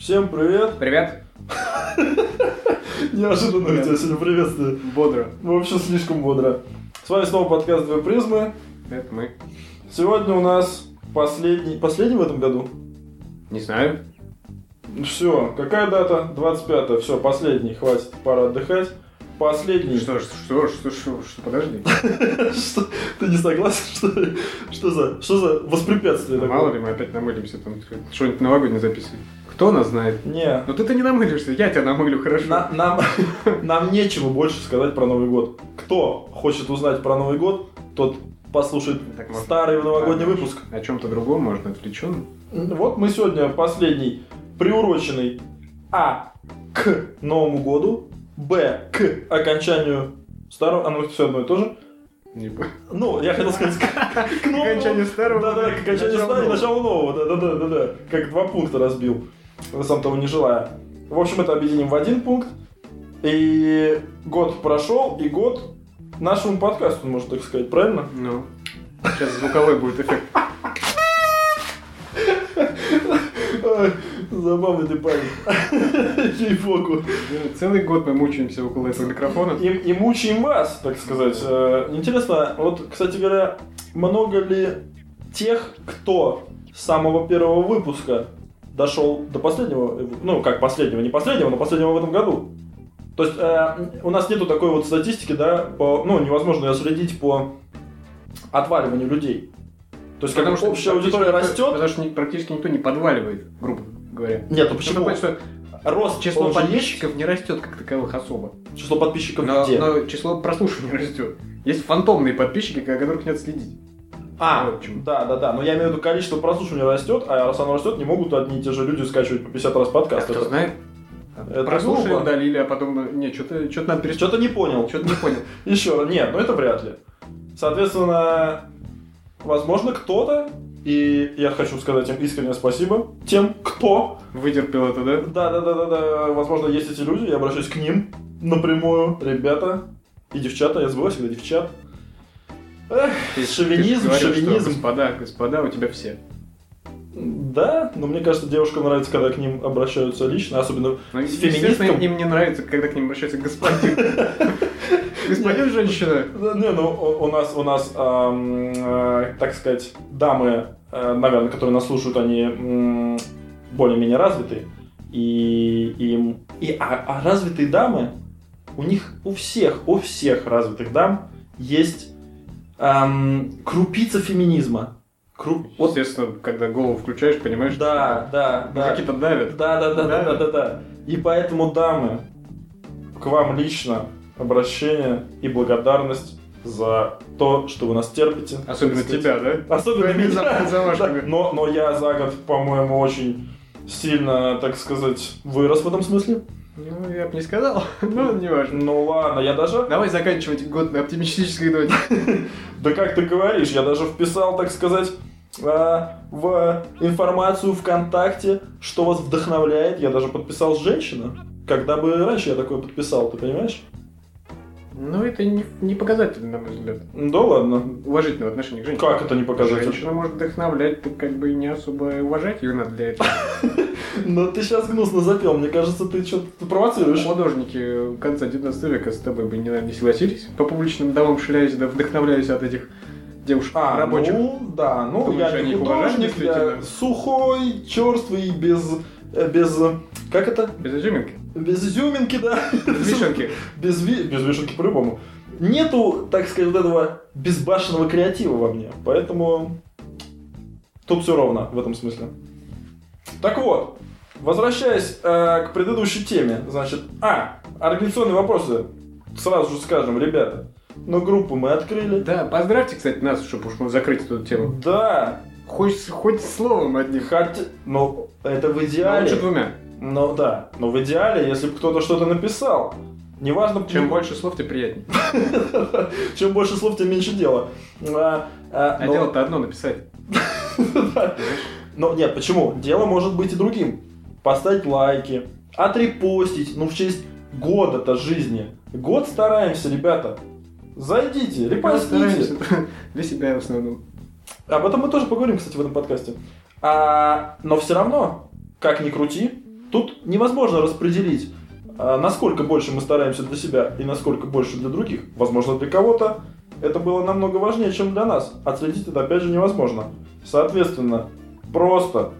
Всем привет! Привет. Неожиданно у тебя сегодня приветствие. Бодро. Вообще слишком бодро. С вами снова подкаст «Две призмы». Это мы. Сегодня у нас последний... Последний в этом году? Не знаю. Все, какая дата? 25 Все, последний, хватит, пора отдыхать. Последний. Что, что, что, что, что, подожди. Что? Ты не согласен, что ли? Что за, что за воспрепятствие Ну, такое? Мало ли, мы опять намылимся, там что-нибудь новогоднее записываем. Кто нас знает? Не, Ну ты-то не намылишься, я тебя намылю, хорошо. На- нам, нам нечего больше сказать про Новый год. Кто хочет узнать про Новый год, тот послушает Так можно- старый новогодний Да, выпуск. О чем-то другом, может, отвлеченном. Вот мы сегодня последний, приуроченный А к Новому году, Б к окончанию старого, оно все одно и то же. Не Ну, я хотел сказать, к, к новому. окончанию старого Да, да, года, к окончанию старого и начало нового. Да, да, да, да, да. Как два пункта разбил, сам того не желая. В общем, это объединим в один пункт. И год прошел, и год нашему подкасту, можно так сказать, правильно? Ну, сейчас звуковой будет эффект. Забавный ты парень. Ей-богу. Целый год мы мучаемся около этого микрофона. И, и мучаем вас, так сказать. Э, Интересно, вот, кстати говоря, много ли тех, кто с самого первого выпуска дошел до последнего, ну, как последнего, не последнего, но последнего в этом году? То есть э, у нас нету такой вот статистики, да, по, ну, невозможно ее следить по отваливанию людей. То есть, как общая аудитория практически никто- растет, Потому что практически никто не подваливает, грубо говоря. нет, ну почему? что Рост число есть. подписчиков не растет как таковых особо. Число подписчиков Но, где? но число прослушиваний растет. Есть фантомные подписчики, о которых нет следить. А, Вот чём. да, да, да. Но я имею в виду количество прослушиваний растет, а раз оно растет, не могут одни и те же люди скачивать по 50 раз А подкаст. кто Это- знает? это Прослушали, глупо. удалили, а потом... Не, что-то что надо перестать. Что-то не понял. Что-то не понял. Еще раз. Нет, ну это вряд ли. Соответственно, возможно, кто-то, и я хочу сказать им искреннее спасибо, тем, кто, Вытерпел это, да? да, да, да, да, да, возможно, есть эти люди, я обращаюсь к ним напрямую, ребята и девчата, я забываю всегда девчат. Ты- шовинизм, ты что, шовинизм. Господа, господа, у тебя все. Да, но мне кажется, девушкам нравится, когда к ним обращаются лично, особенно Ну, С феминистком? им не нравится, когда к ним обращается господин. Господин женщина. Не, ну у нас, у нас, э, так сказать, дамы, э, наверное, которые нас слушают, они более-менее развитые. И, и, и а, а развитые дамы, у них, у всех, у всех развитых дам есть ам, крупица феминизма. Кру- Вот, Естественно, когда голову включаешь, понимаешь, да, да, что да. мужики-то давят. Да, да, да, да, Да. да, да, да. И поэтому, дамы, к вам лично обращение и благодарность за то, что вы нас терпите. Особенно тебя, да? Особенно меня. за- замашками. Да, но, но я за год, по-моему, очень сильно, так сказать, вырос в этом смысле. Ну, я бы не сказал, но не важно. Ну ладно, я даже... Давай заканчивать год на оптимистической ноте. Да как ты говоришь, я даже вписал, так сказать, а, в информацию ВКонтакте, что вас вдохновляет. Я даже подписал женщина. Когда бы раньше я такое подписал, ты понимаешь? Ну, это не, не показатель, на мой взгляд. Да ладно. Уважительного отношения к женщине. Как это не показатель? Женщина может вдохновлять, ты как бы не особо уважать ее надо для этого. Ну ты сейчас гнусно запел, мне кажется, ты что-то провоцируешь. Художники конца 19 века с тобой бы не, не согласились. По публичным домам шляясь, да вдохновляясь от этих девушек А, рабочих. ну, да, ну я не художник, я сухой, черствый, без, э, без, э, как это? Без изюминки. Без изюминки, да. Без вишенки. Без, ви- без вишенки по-любому. Нету, так сказать, вот этого безбашенного креатива во мне, поэтому тут все ровно в этом смысле. Так вот, возвращаясь э, к предыдущей теме, значит, а, организационные вопросы, сразу же скажем, ребята, но группу мы открыли. Да, поздравьте, кстати, нас, чтобы уж мы закрыть эту тему. Да, Хоть, хоть словом одним. хотя, ну, это в Ну, идеале. лучше двумя. Ну да, но в идеале, если бы кто-то что-то написал, неважно, Чем больше слов, тем приятнее. чем больше слов, тем меньше дела. А, а, А но- дело-то одно написать. Но нет, почему? Дело может быть и другим. Поставить лайки, отрепостить, ну в честь года-то жизни. Год стараемся, ребята. Зайдите, репостите. Для себя в основном. Об этом мы тоже поговорим, кстати, в этом подкасте. А, но все равно, как ни крути, Тут невозможно распределить, а, насколько больше мы стараемся для себя и насколько больше для других. Возможно, для кого-то это было намного важнее, чем для нас. Отследить это опять же невозможно. Соответственно, просто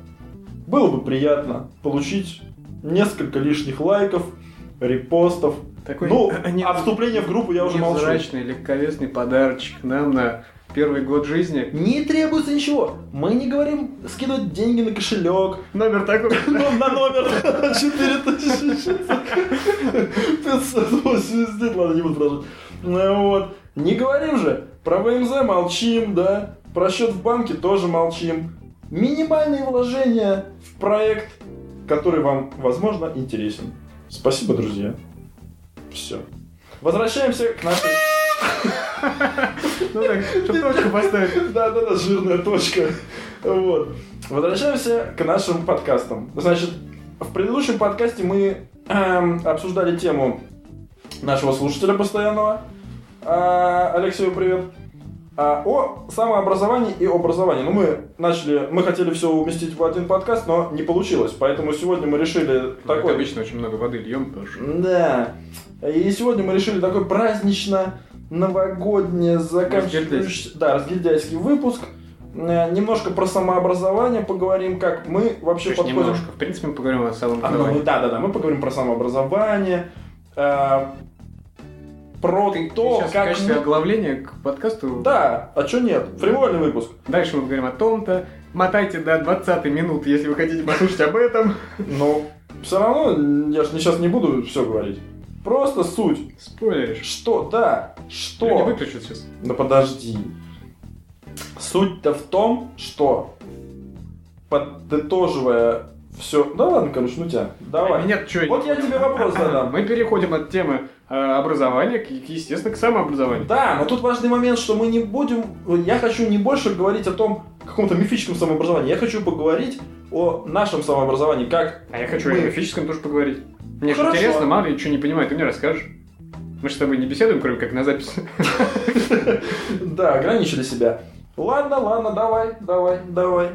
было бы приятно получить несколько лишних лайков, репостов. Такой ну, не- а вступление в группу я уже молчу. невзрачный, легковесный подарочек нам на первый год жизни. Не требуется ничего. Мы не говорим скидывать деньги на кошелек, Номер такой. На номер 4589, ладно, не буду продолжать. Ну вот. Не говорим же. Про ВМЗ молчим, да. Про счет в банке тоже молчим. Минимальные вложения в проект, который вам, возможно, интересен. Спасибо, друзья. Все. Возвращаемся к нашей... Ну так, чтобы точку поставить. Да, да, да, жирная точка. Вот. Возвращаемся к нашим подкастам. Значит, в предыдущем подкасте мы эм, обсуждали тему нашего слушателя постоянного. А, Алексею, привет. А, о самообразовании и образовании. Ну, мы начали, мы хотели все уместить в один подкаст, но не получилось. Поэтому сегодня мы решили Как такой... обычно, очень много воды льем. Да. И сегодня мы решили такой празднично новогодний заканчивающийся... Да, разгильдяйский выпуск. Э, Немножко про самообразование поговорим, как мы вообще есть подходим... немножко. В принципе, мы поговорим о самом А, ну, да, да, да, мы поговорим про самообразование, э, про Ты то, сейчас в как качестве мы- оглавления к подкасту. Да, а что нет? Фривольный выпуск. Дальше мы поговорим о том-то. Мотайте до 20 минут, если вы хотите послушать об этом. Но все равно я же сейчас не буду все говорить. Просто суть. Спойлеришь. Что, да, что... Люди выключат сейчас. Да подожди. Суть-то в том, что подытоживая все... Да ладно, короче, ну тебя, давай. Нет, что, Вот я тебе вопрос задам. Мы переходим от темы э, образования, к, естественно, к самообразованию. Да, но тут важный момент, что мы не будем... Я хочу не больше говорить о том каком-то мифическом самообразовании. Я хочу поговорить о нашем самообразовании, как... А я хочу мы- о графическом тоже поговорить. Мне же Хорошо. интересно, мало ли, что не понимаю, ты мне расскажешь. Мы же с тобой не беседуем, кроме как на запись. Да, ограничили себя. Ладно, ладно, давай, давай, давай.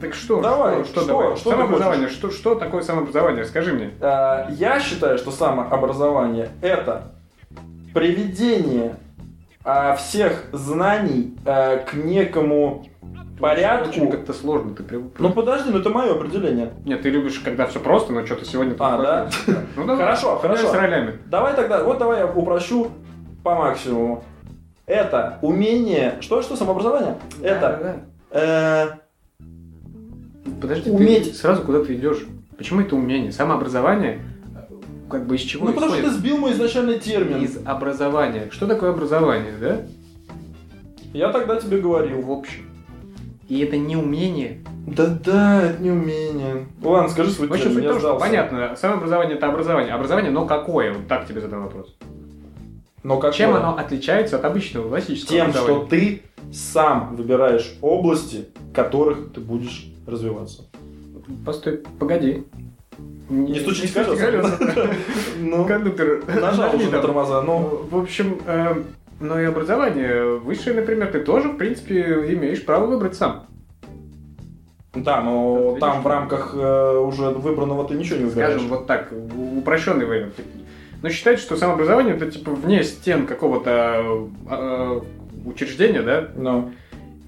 Так что? Давай, что, что? давай? Что самообразование. Что, что такое самообразование? Расскажи мне. Э, Я считаю, что самообразование – это приведение э, всех знаний э, к некому Очень порядку. как-то сложно, ты привык. Ну подожди, ну это мое определение. Нет, ты любишь, когда все просто, но что-то сегодня... А, да? Ну давай. Хорошо, хорошо. с ролями. Давай тогда, вот давай я упрощу по максимуму. Это умение... Что, что, самообразование? Это... Да, да. э, да. Подожди, Уметь. ты сразу куда ты идешь. Почему это умение? Самообразование, э, как бы из чего ну потому что ты сбил мой изначальный термин. Из образования. Что такое образование, да? Я тогда тебе говорил. В общем. И это не умение. Да-да, это не умение. Ладно, скажи свой В общем, термин, я том, что понятно, самообразование это образование. Образование, но какое? Вот так тебе задал вопрос. Но какое? Чем оно отличается от обычного классического Тем, что образования? ты сам выбираешь области, в которых ты будешь развиваться. Постой, погоди. Не стучись колеса. Ну, Кондуктор, нажал уже на тормоза, ну... Ну, в общем, э, ну и образование высшее, например, ты тоже, в принципе, имеешь право выбрать сам. Да, но Вот там в рамках э, уже выбранного ты ничего не выбираешь. Скажем, вот так, упрощенный вариант. Но считается, что самообразование это типа вне стен какого-то э, учреждения, да, Ну,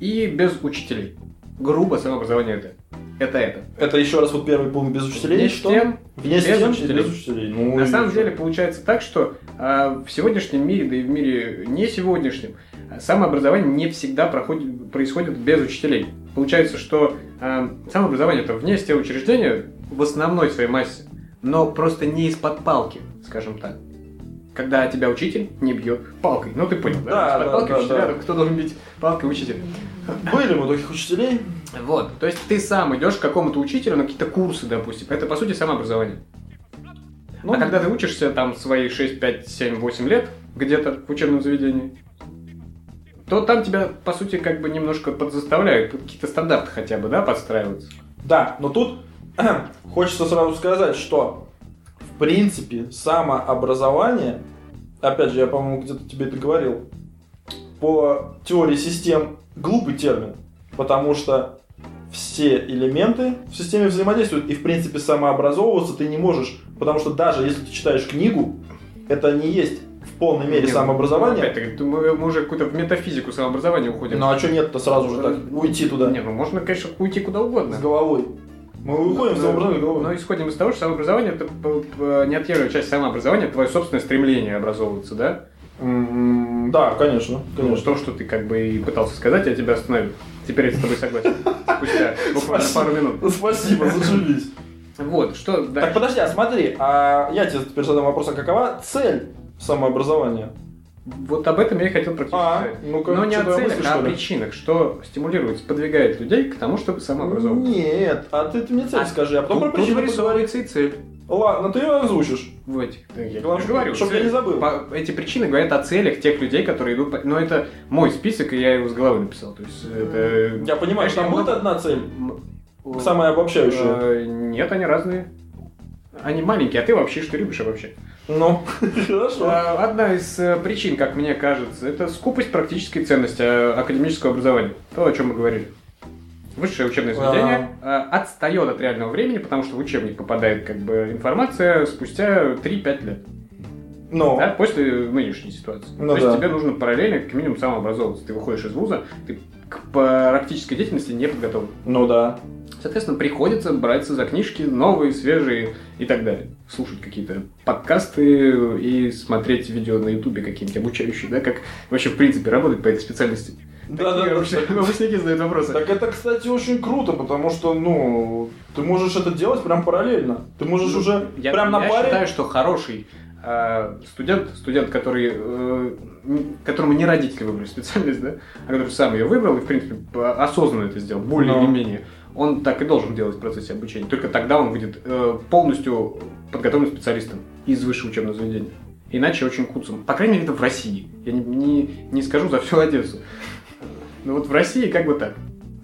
и без учителей. Грубо самообразование это. Это это. это еще раз вот первый пункт без учителей. Вне что? стен, Вне без и учителей. без учителей. Ну, На самом что? деле получается так, что э, в сегодняшнем мире, да и в мире не сегодняшнем, самообразование не всегда проходит, происходит без учителей. Получается, что э, самообразование это вне стен учреждения в основной своей массе, но просто не из-под палки, скажем так. Когда тебя учитель не бьет палкой. Ну ты понял, да? Да, Из-под да, палки да, учителя, да. кто должен бить палкой учитель. Были мы таких учителей. Вот. То есть ты сам идешь к какому-то учителю на какие-то курсы, допустим. Это по сути самообразование. Ну, а когда ты учишься там свои 6, 5, 7, 8 лет где-то в учебном заведении, то там тебя, по сути, как бы немножко подзаставляют, под какие-то стандарты хотя бы, да, подстраиваться. Да, но тут хочется сразу сказать, что в принципе самообразование, опять же, я, по-моему, где-то тебе это говорил, по теории систем глупый термин, потому что все элементы в системе взаимодействуют, и в принципе самообразовываться ты не можешь, потому что даже если ты читаешь книгу, это не есть в полной мере Нет, самообразование. ну, Опять-таки, мы, мы уже какую-то в метафизику самообразования уходим. Ну а что нет-то сразу же так уйти туда Не, ну можно, конечно, уйти куда угодно. с головой? Мы уходим в самообразование головой. Но исходим из того, что самообразование это п- п- неотъемлемая часть самообразования, это твое собственное стремление образовываться, да? М, Да, конечно, Ну, конечно. то, что ты как бы и пытался сказать, я тебя остановил. Теперь я с тобой согласен. Спустя буквально Спасибо. пару минут. Спасибо, зашибись. Вот, что Так, дальше? подожди, а смотри, а я тебе теперь задам вопрос, а какова цель самообразования? Вот об этом я и хотел практически А, сказать. ну-ка, Но не о целях, мысли, а о причинах, что стимулирует, сподвигает людей к тому, чтобы самообразовываться. Нет, а ты, ты мне цель А скажи, а потом про Тут, тут причину поговорим. вырисовывается и цель. Ладно, ты ее озвучишь. В этих, да, я Главное, говорю. чтоб я не забыл. По- эти причины говорят о целях тех людей, которые идут по... Но это мой список, и я его с головы написал. То есть это... Я понимаю, что там будет одна цель, самая обобщающая. э, Нет, они разные. Они маленькие, а ты вообще что любишь вообще? Ну, хорошо. Одна из э, причин, как мне кажется, это скупость практической ценности э, академического образования. То, о чем мы говорили. Высшее учебное заведение э, отстает от реального времени, потому что в учебник попадает как бы информация спустя 3-5 лет. Ну, Да, после нынешней ситуации. Ну То есть да. тебе нужно параллельно как минимум самообразовываться. Ты выходишь из вуза, ты к практической деятельности не подготовлен. ну да. Соответственно, приходится браться за книжки новые, свежие и так далее. Слушать какие-то подкасты и смотреть видео на ютубе какие-нибудь обучающие, да, как вообще в принципе работать по этой специальности. Да, да, Выпускники задают вопросы. Так это, кстати, очень круто, потому что, ну, ты можешь это делать прям параллельно. Ты можешь уже Я, прям на я паре. считаю, что хороший э, студент, студент, который, э, которому не родители выбрали специальность, да, а который сам ее выбрал и, в принципе, осознанно это сделал, более Но. или менее, он так и должен делать в процессе обучения. Только тогда он будет э, полностью подготовленным специалистом из высшего учебного заведения. Иначе очень куцом. По крайней мере, это в России. Я не, не, не скажу за всю Одессу. Но вот в России как бы так.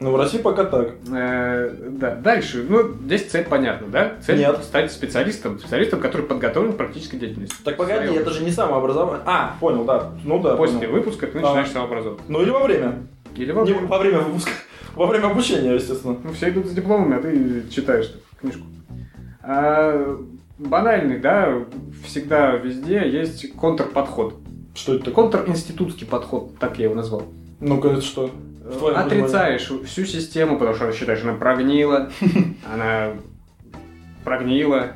Ну, в России пока так. Э, да, дальше. Ну, здесь цель понятна, да? Цель Нет. стать специалистом, специалистом, который подготовлен к практической деятельности. Так погоди, это же не самообразование. А, понял, да. Ну да. После понял. выпуска ты начинаешь самообразовываться. Ну или во время. Или во Не время. во время выпуска. Во время обучения, естественно. Ну, все идут за дипломами, а ты читаешь книжку. А, банальный, да, всегда везде есть контрподход. Что это? Контринститутский подход, так я его назвал. Ну-ка, это что? Отрицаешь всю систему, потому что считаешь, она прогнила, она прогнила.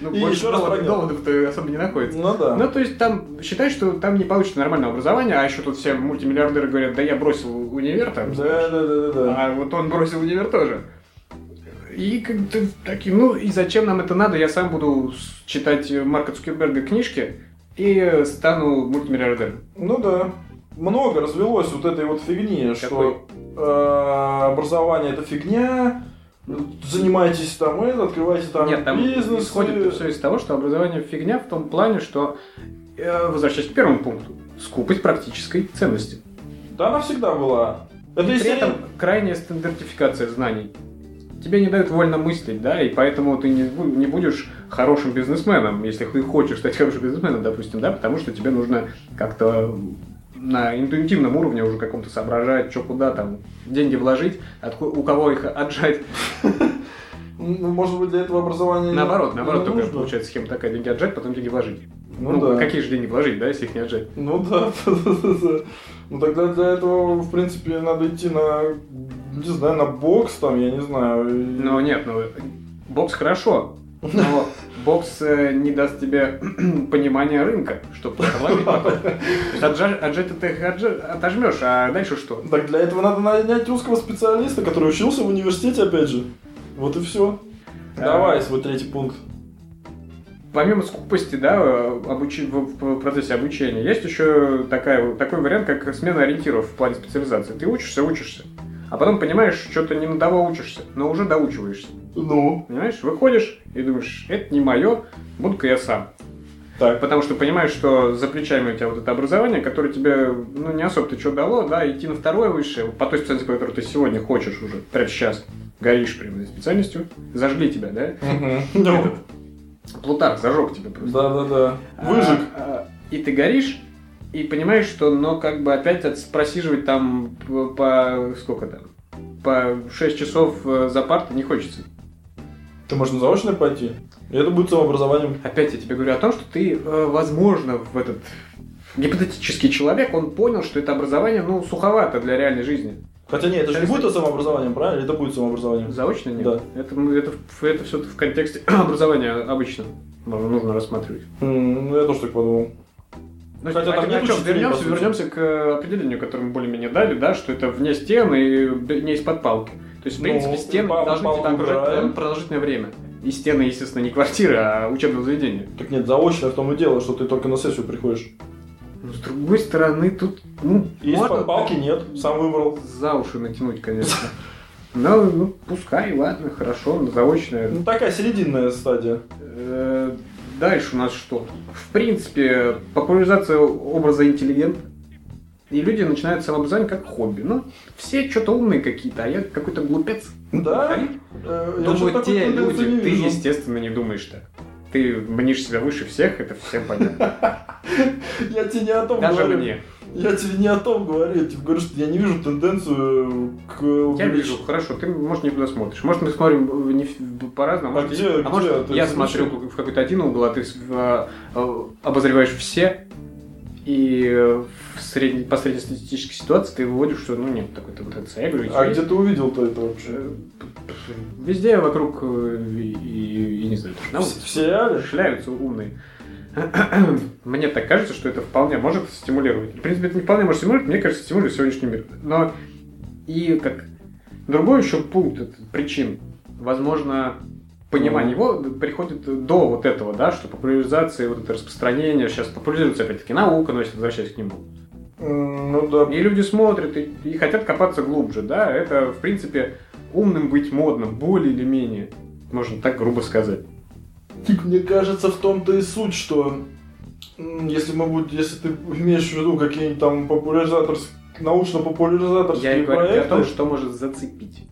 Ну, И больше еще раз доводов- доводов-то особо не находится. Ну да. Ну, то есть там считаешь, что там не получится нормального образования, а еще тут все мультимиллиардеры говорят, да я бросил универ там. Да, да, да, да, да. А вот он бросил универ тоже. И как-то такие, ну и зачем нам это надо? Я сам буду читать Марка Цукерберга книжки и э, стану мультимиллиардером. Ну да. Много развелось вот этой вот фигни, Какой? что э, образование это фигня, занимайтесь там это, открывайте там Нет, там бизнес. исходит все из того, что образование фигня в том плане, что, э, возвращаясь к первому пункту, скупость практической ценности. Да, она всегда была. Это и при серии- этом крайняя стандартификация знаний. Тебе не дают вольно мыслить, да, и поэтому ты не, не будешь хорошим бизнесменом, если ты хочешь стать хорошим бизнесменом, допустим, да, потому что тебе нужно как-то на интуитивном уровне уже каком-то соображать, что куда там деньги вложить, отку- у кого их отжать. Ну, может быть, для этого образования... Наоборот, наоборот, только нужно. получается схема такая, деньги отжать, потом деньги вложить. Ну, да. какие же деньги вложить, да, если их не отжать? Ну да. Ну тогда для этого, в принципе, надо идти на, не знаю, на бокс там, я не знаю. Но нет, ну, бокс хорошо, но бокс э, не даст тебе понимания рынка, чтобы проломить потом. То есть отжать, отожмешь, а дальше что? Так для этого надо нанять узкого специалиста, который учился в университете, опять же. Вот и все. Да. Давай свой третий пункт. Помимо скупости, да, обучи- в, в процессе обучения, есть еще такая, такой вариант, как смена ориентиров в плане специализации. Ты учишься, учишься, а потом понимаешь, что ты не на того учишься, но уже доучиваешься. Ну, Понимаешь, выходишь и думаешь, это не мое, буду-ка я сам. так. Потому что понимаешь, что за плечами у тебя вот это образование, которое тебе, ну, не особо ты что дало, да, идти на второе высшее, по той специальности, по которой ты сегодня хочешь уже, прямо сейчас, горишь прямо этой специальностью, зажгли тебя, да? Плутарх зажег тебя просто. Да-да-да. Выжиг. А, а, и ты горишь, и понимаешь, что, ну, как бы опять от- просиживать там по, сколько там, по 6 часов э, за партой не хочется. Ты можешь на заочное пойти. И это будет самообразованием. Опять я тебе говорю о том, что ты, э, возможно, в этот гипотетический человек, он понял, что это образование, ну, суховато для реальной жизни. Хотя нет, это же не будет самообразованием, правильно? Это будет самообразованием? Заочно нет. Да. Это, ну, это, это все в контексте образования обычно нужно рассматривать. Ну, я тоже так подумал. Ну, Хотя а- там учителей, по вернемся, вернемся к э, определению, которое мы более-менее дали, да, что это вне стен и не из-под палки. То есть, в Ну, принципе, стены пал- должны окружать убираем. прям продолжительное время. И стены, естественно, не квартиры, а учебного заведения. Так нет, заочное в том и дело, что ты только на сессию приходишь. Но с другой стороны, тут, ну, И можно из-под палки нет, сам выбрал. за уши натянуть, конечно. Ну, ну, пускай, ладно, хорошо, заочное. Ну, такая серединная стадия. Дальше у нас что? В принципе, популяризация образа интеллигент. И люди начинают самообразование как хобби. Ну, все что-то умные какие-то, а я какой-то глупец. Да? Повтори. Э, Думаю, те люди, ты, вижу. естественно, не думаешь так. Ты мнишь себя выше всех, это всем понятно. Я тебе не о том Даже говорю. мне. Я тебе не о том говорю. Я тебе говорю, что я не вижу тенденцию к Я вижу, хорошо, ты, может, не туда смотришь. Может, мы смотрим э, не по-разному. А может, где- а где может, ты я смотрю в какой-то один угол, а ты с- э, э, обозреваешь все, и э, в средне- по среднестатистической ситуации ты выводишь, что ну нет такой тенденции. Я говорю, А где ты увидел-то это вообще? Э, Везде вокруг э, и, и- и не знаю, на улице в сериале? шляются умные. Мне так кажется, что это вполне может стимулировать. В принципе, это не вполне может стимулировать, мне кажется, стимулирует сегодняшний мир. Но и как другой еще пункт причин, возможно, понимание его приходит до вот этого, да, что популяризация, вот это распространение, сейчас популяризируется опять-таки наука, но если возвращаясь к нему. Ну да. И люди смотрят и, и хотят копаться глубже, да, это, в принципе, умным быть модным, более или менее, можно так грубо сказать. Мне кажется, в том-то и суть, что если мы будем, если ты имеешь в виду какие-нибудь там популяризаторские, научно-популяризаторские Я и говорю о проекты. том, что может зацепить.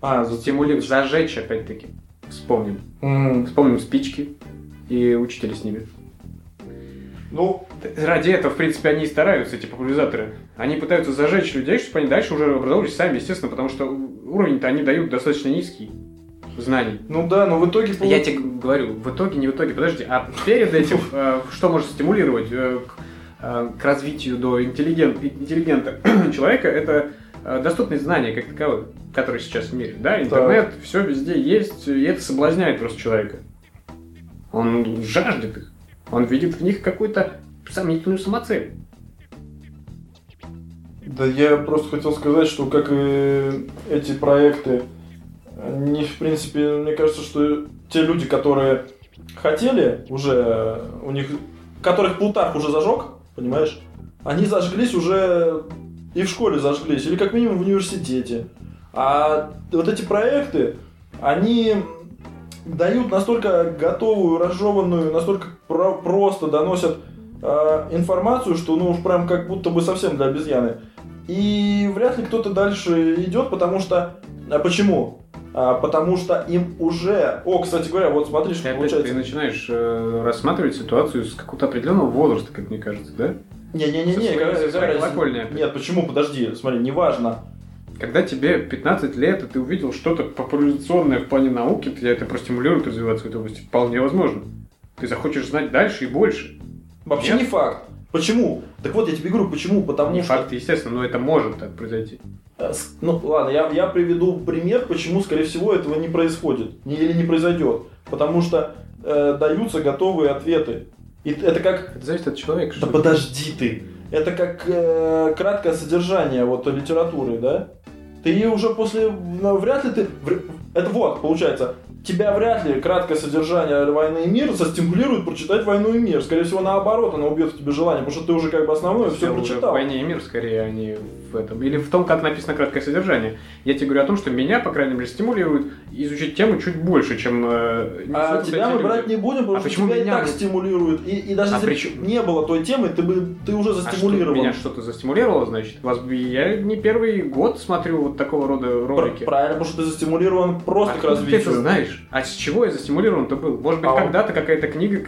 А, Стимулировать, зажечь, опять-таки. Вспомним. М, Вспомним спички и учителя с ними. Ну, Ради этого, в принципе, они и стараются, эти популяризаторы. Они пытаются зажечь людей, чтобы они дальше уже образовались сами, естественно, потому что уровень-то они дают достаточно низкий знаний. ну да, но в итоге... Я тебе говорю, в итоге, не в итоге, подожди, а перед этим, э, что может стимулировать э, к, э, к развитию до интеллигент, интеллигента человека, это доступность знаний как таковых, которые сейчас в мире, да, интернет, все везде есть, и это соблазняет просто человека. Он жаждет их, он видит в них какую-то сомнительную самоцель. Да я просто хотел сказать, что как и эти проекты, они, в принципе, мне кажется, что те люди, которые хотели уже, у них, которых Плутарх уже зажег, понимаешь, они зажглись уже и в школе зажглись, или как минимум в университете. А вот эти проекты, они дают настолько готовую, разжеванную, настолько про- просто доносят э, информацию, что ну уж прям как будто бы совсем для обезьяны. И вряд ли кто-то дальше идет, потому что... А почему? А, потому что им уже... О, кстати говоря, вот смотри, Ты что опять получается. ты начинаешь э, рассматривать ситуацию с какого-то определенного возраста, как мне кажется, да? Со Не-не-не, своей- какая- со своей какая разница? колокольни опять. Нет, почему? Подожди, смотри, неважно. Когда тебе 15 лет, и ты увидел что-то популяризационное в плане науки, тебя это простимулирует развиваться в этой области. Вполне возможно. Ты захочешь знать дальше и больше. Вообще Нет? не факт. Почему? Так вот, я тебе говорю, почему? Потому Не что... факт, естественно, но это может так произойти. Э, Ну ладно, я, я приведу пример, почему, скорее всего, этого не происходит. Или не произойдет. Потому что э, даются готовые ответы. И это как Это зависит от человека. Да подожди ты. Это как э, краткое содержание вот литературы, да? Ты уже после... ну, вряд ли ты... Это вот, получается, тебя вряд ли краткое содержание «Войны и мир» застимулирует прочитать «Войну и мир». Скорее всего, наоборот, оно убьет в тебе желание, потому что ты уже как бы основное все прочитал. «Войне и мир» скорее, а не в этом. Или в том, как написано краткое содержание. Я тебе говорю о том, что меня, по крайней мере, стимулирует изучить тему чуть больше, чем... э, А тебя мы эти брать люди. не будем, потому А что почему тебя и меня так мы- стимулирует. И, и даже А если причем- не было той темы, ты бы ты уже А что, застимулировал. меня что-то застимулировало, значит? Вас, я не первый год смотрю вот такого рода Пр- ролики. Правильно, потому что ты застимулирован просто к Откуда ты это развитию. знаешь? А с чего я застимулирован-то был? Может быть, А когда-то какая-то книга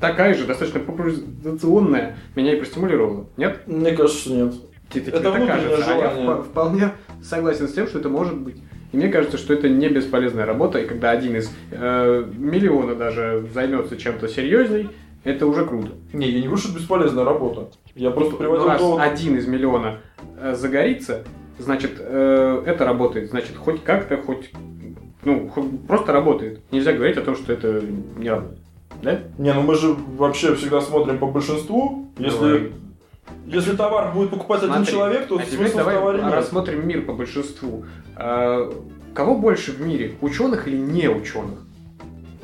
такая же, достаточно популяризационная, меня и простимулировала. Нет? Мне кажется, нет. Тебе, Это внутреннее кажется. А я желание. впо- вполне согласен с тем, что это может быть. И мне кажется, что это не бесполезная работа, и когда один из э, миллиона даже займется чем-то серьезней, это уже круто. Не, я не говорю, что это бесполезная работа. Я просто приводил Ну, раз довод. один из миллиона э, загорится, значит, э, это работает. Значит, хоть как-то, хоть, ну, хоть просто работает. Нельзя говорить о том, что это не работает. Да? Не, ну мы же вообще всегда смотрим по большинству. Если, Давай. Если товар будет покупать один Смотри, человек, то а теперь смысла в давай товаре нет. рассмотрим мир по большинству. А, кого больше в мире, ученых или не ученых?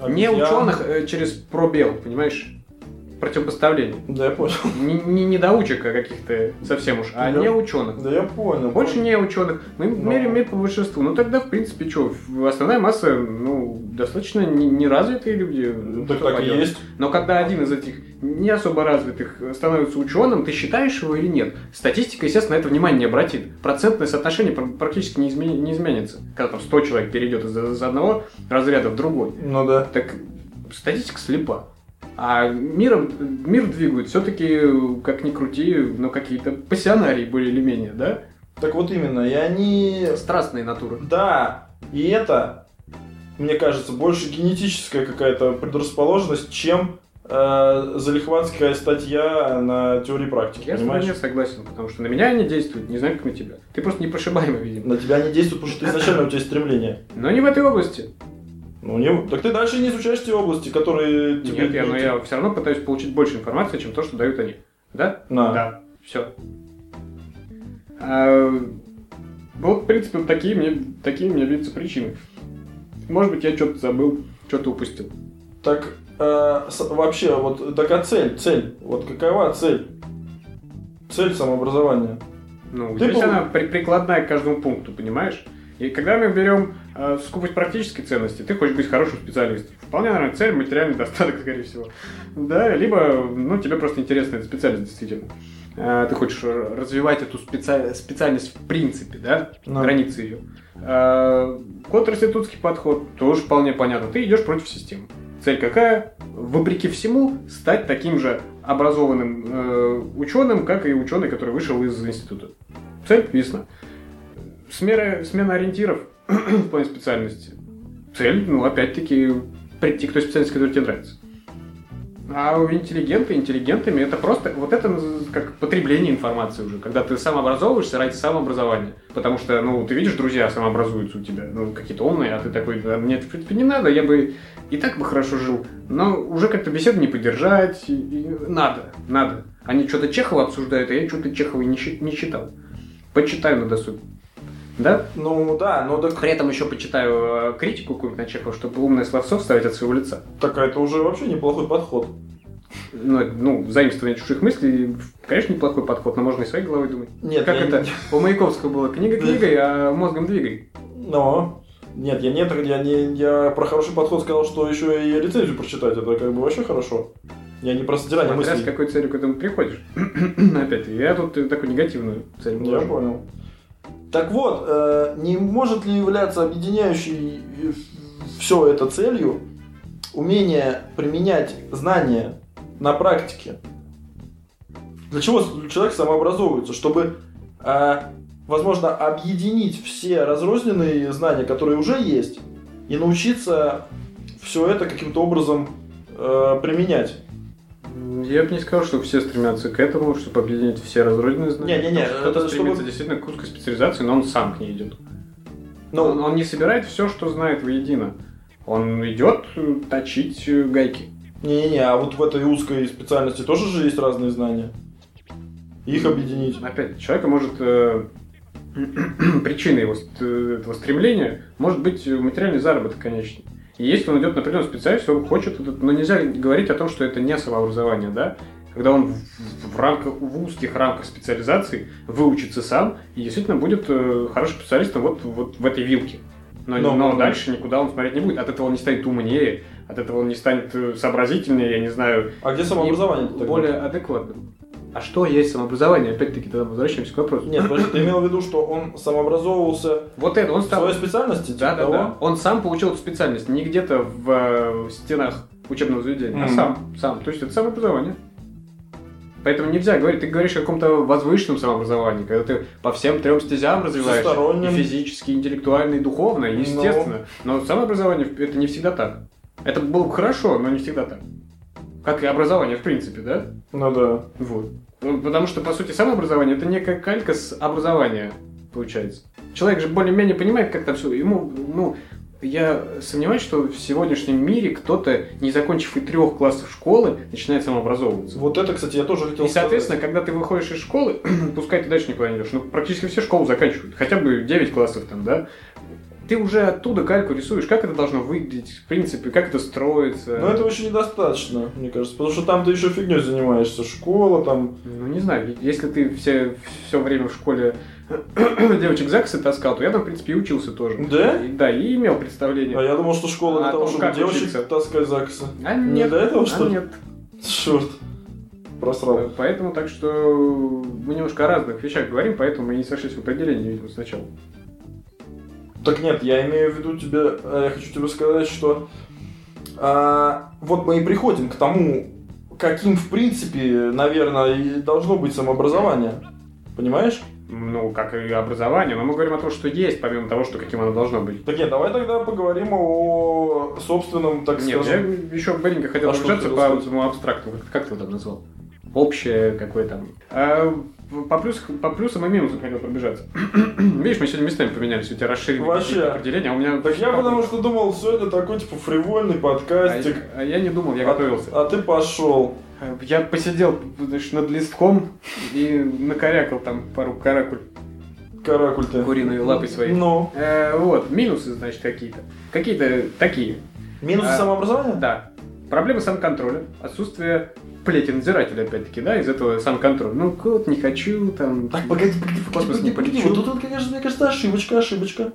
Не Обезьян. ученых э, через пробел, понимаешь? Противопоставление. Да, я понял. Не, не недоучек а каких-то совсем уж, а Да. не ученых. Да, я понял. Больше не ученых. Мы Но- меряем мир по большинству. Ну тогда, в принципе, что, основная масса, ну, достаточно не- неразвитые люди. Ну, Так так и есть. Но когда один из этих не особо развитых становится ученым, ты считаешь его или нет? Статистика, естественно, на это внимание не обратит. Процентное соотношение пр- практически не, изме- не изменится. Когда там 100 человек перейдет из, из одного разряда в другой. Ну да. Так статистика слепа. А миром, мир двигают все-таки, как ни крути, но какие-то пассионарии более или менее, да? Так вот именно. И они... Страстные натуры. Да. И это, мне кажется, больше генетическая какая-то предрасположенность, чем э, залихватская статья на теории практики. Я с понимаешь? не согласен, потому что на меня они действуют, не знаю, как на тебя. Ты просто непрошибаемый, видимо. На тебя они действуют, потому что изначально у тебя стремление. Но не в этой области. Ну, не... Так ты дальше не изучаешь те области, которые тебе... Нет, я, но я все равно пытаюсь получить больше информации, чем то, что дают они. Да? На. Да. Все. вот, в принципе, вот такие мне, такие мне видятся причины. Может быть, я что-то забыл, что-то упустил. Так, э, с- вообще, вот такая цель, цель. Вот какова цель? Цель самообразования. Ну, Ты здесь пол- она при- прикладная к каждому пункту, понимаешь? И когда мы берем э, скупость практической ценности, ты хочешь быть хорошим специалистом. Вполне, наверное, цель, материальный достаток, скорее всего. Да, либо, ну, тебе просто интересна эта специальность, действительно. Э, ты хочешь развивать эту специа- специальность в принципе, да, Ну. границы ее. Э, контринститутский подход тоже вполне понятно. Ты идешь против системы. Цель какая? Вопреки всему, стать таким же образованным э, ученым, как и ученый, который вышел из института. Цель ясна. Смена, смена ориентиров в плане специальности. Цель, ну, опять-таки, прийти к той специальности, которая тебе нравится. А у интеллигенты, интеллигентами это просто, вот это как потребление информации уже, когда ты самообразовываешься ради самообразования. Потому что, ну, ты видишь, друзья самообразуются у тебя, ну, какие-то умные, а ты такой, «Да мне это, в принципе, не надо, я бы и так бы хорошо жил. Но уже как-то беседу не поддержать, и- и надо, надо. Они что-то Чехова обсуждают, а я что-то Чехова не, не читал. Почитаю на досуге. Да? Ну да, но так, При этом еще почитаю э, критику какую-нибудь на Чехова, чтобы умное словцо вставить от своего лица. так это уже вообще неплохой подход. Ну, ну, заимствование чужих мыслей, конечно, неплохой подход, но можно и своей головой думать. Нет, как я это? У Маяковского было книга книгой, а мозгом двигай. Но... Нет, я нет, я не, я про хороший подход сказал, что еще и рецензию прочитать, это как бы вообще хорошо. Я не про содержание Смотря с мыслей. какой целью к этому приходишь. Опять, я тут такую негативную цель Я понял. Так вот, э, не может ли являться объединяющей все это целью умение применять знания на практике? Для чего человек самообразовывается? Чтобы, э, возможно, объединить все разрозненные знания, которые уже есть, и научиться все это каким-то образом э, применять. Я бы не сказал, что все стремятся к этому, чтобы объединить все разрозненные знания. Не-не-не, Кто-то это стремится чтобы- действительно к узкой специализации, но он сам к ней идет. Ну, он, он не собирает все, что знает воедино. Он идет э, точить э, гайки. Не-не-не, а вот в этой узкой специальности тоже же есть разные знания. Их объединить. Опять, человека может... э, причиной его этого стремления может быть материальный заработок, конечно. И если он идет на определенную специальность, он хочет... Но нельзя говорить о том, что это не самообразование, да? Когда он в, рамках, в узких рамках специализации выучится сам и действительно будет э, хорошим специалистом вот, вот в этой вилке. Но, Но- но дальше никуда он смотреть не будет. От этого он не станет умнее, от этого он не станет э, сообразительнее, я не знаю, А где самообразование более адекватным. А что есть самообразование? Опять-таки, тогда возвращаемся к вопросу. Нет, подожди, ты имел в виду, что он самообразовывался Вот это, он в стал... своей специальности? типа Да, да, того? да. Он сам получил эту специальность, не где-то в, э, в стенах учебного заведения, а Мгм. сам, сам. То есть это самообразование. Поэтому нельзя говорить, ты говоришь о каком-то возвышенном самообразовании, когда ты по всем трем стезям развиваешься. И физически, и интеллектуально, и духовно, естественно. Но самообразование это не всегда так. Это было бы хорошо, но не всегда так. Как и образование, в принципе, да? Ну да. Вот. Ну, Потому что, по сути, самообразование это некая калька с образования, получается. Человек же более-менее понимает, как там все. Ему, ну, я сомневаюсь, что в сегодняшнем мире кто-то, не закончив и трех классов школы, начинает самообразовываться. Вот это, кстати, я тоже хотел И, соответственно, когда ты выходишь из школы, пускай ты дальше никуда не идешь, ну, практически все школу заканчивают, хотя бы 9 классов там, да, ты уже оттуда кальку рисуешь, как это должно выглядеть, в принципе, как это строится. Но этого еще недостаточно, мне кажется, потому что там ты еще фигней занимаешься. Школа там. Ну, не знаю, если ты все, все время в школе девочек ЗАГСы таскал, то я там, в принципе, и учился тоже. Да? И, да, и имел представление. А я думал, что школа для А того, то чтобы девочек учиться? таскать ЗАГСы. А Не нет, для этого, а что ли? нет. Черт. Просрал. Поэтому так что мы немножко о разных вещах говорим, поэтому мы не сошлись в определении, видимо, сначала. Так нет, я имею в виду тебе, э, я хочу тебе сказать, что а, вот мы и приходим к тому, каким в принципе, наверное, и должно быть самообразование. Понимаешь? Ну, как и образование, но мы говорим о том, что есть, помимо того, что каким оно должно быть. Так нет, давай тогда поговорим о собственном, так Нет, скажем. я еще быренько хотел А пробежаться по этому абстракту. Как, как ты его там назвал? Общее какое там. А, по, плюс, по плюсам и минусам хотел пробежаться. Видишь, мы сегодня местами поменялись, у тебя расширили Вообще. определения, а у меня... Так я потому что думал, сегодня такой типа фривольный а, подкастик. а я не думал, я а, готовился. а ты пошел. Я посидел значит, над листком и накорякал там пару каракуль Каракуль ты. куриной лапой своей. Ну. Э, вот, минусы, значит, какие-то. Какие-то такие. Минусы А, самообразования? Да. Проблемы самоконтроля, отсутствие плети надзирателя, опять-таки, да, из этого самоконтроля. Ну, вот не хочу, там... Так, погоди, погоди, в космос погоди, не погоди. Вот тут, вот, конечно, мне кажется, ошибочка, ошибочка.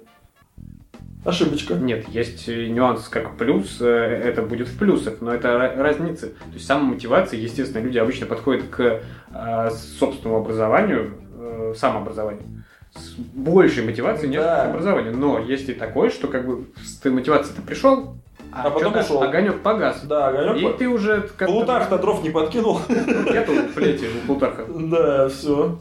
Ошибочка. Нет, есть э, нюанс как плюс, э, это будет в плюсах, но это ра- разница. То есть самомотивация, естественно, люди обычно подходят к э, собственному образованию, э, самообразованию, с большей мотивацией, Да. к образованию. Но есть и такое, что как бы с ты мотивацией ты пришел, а, А потом ушел. огонек погас. Да, огонек. И ты уже Плутарх-то дров не подкинул. Нету плети у Плутарха. Да, все.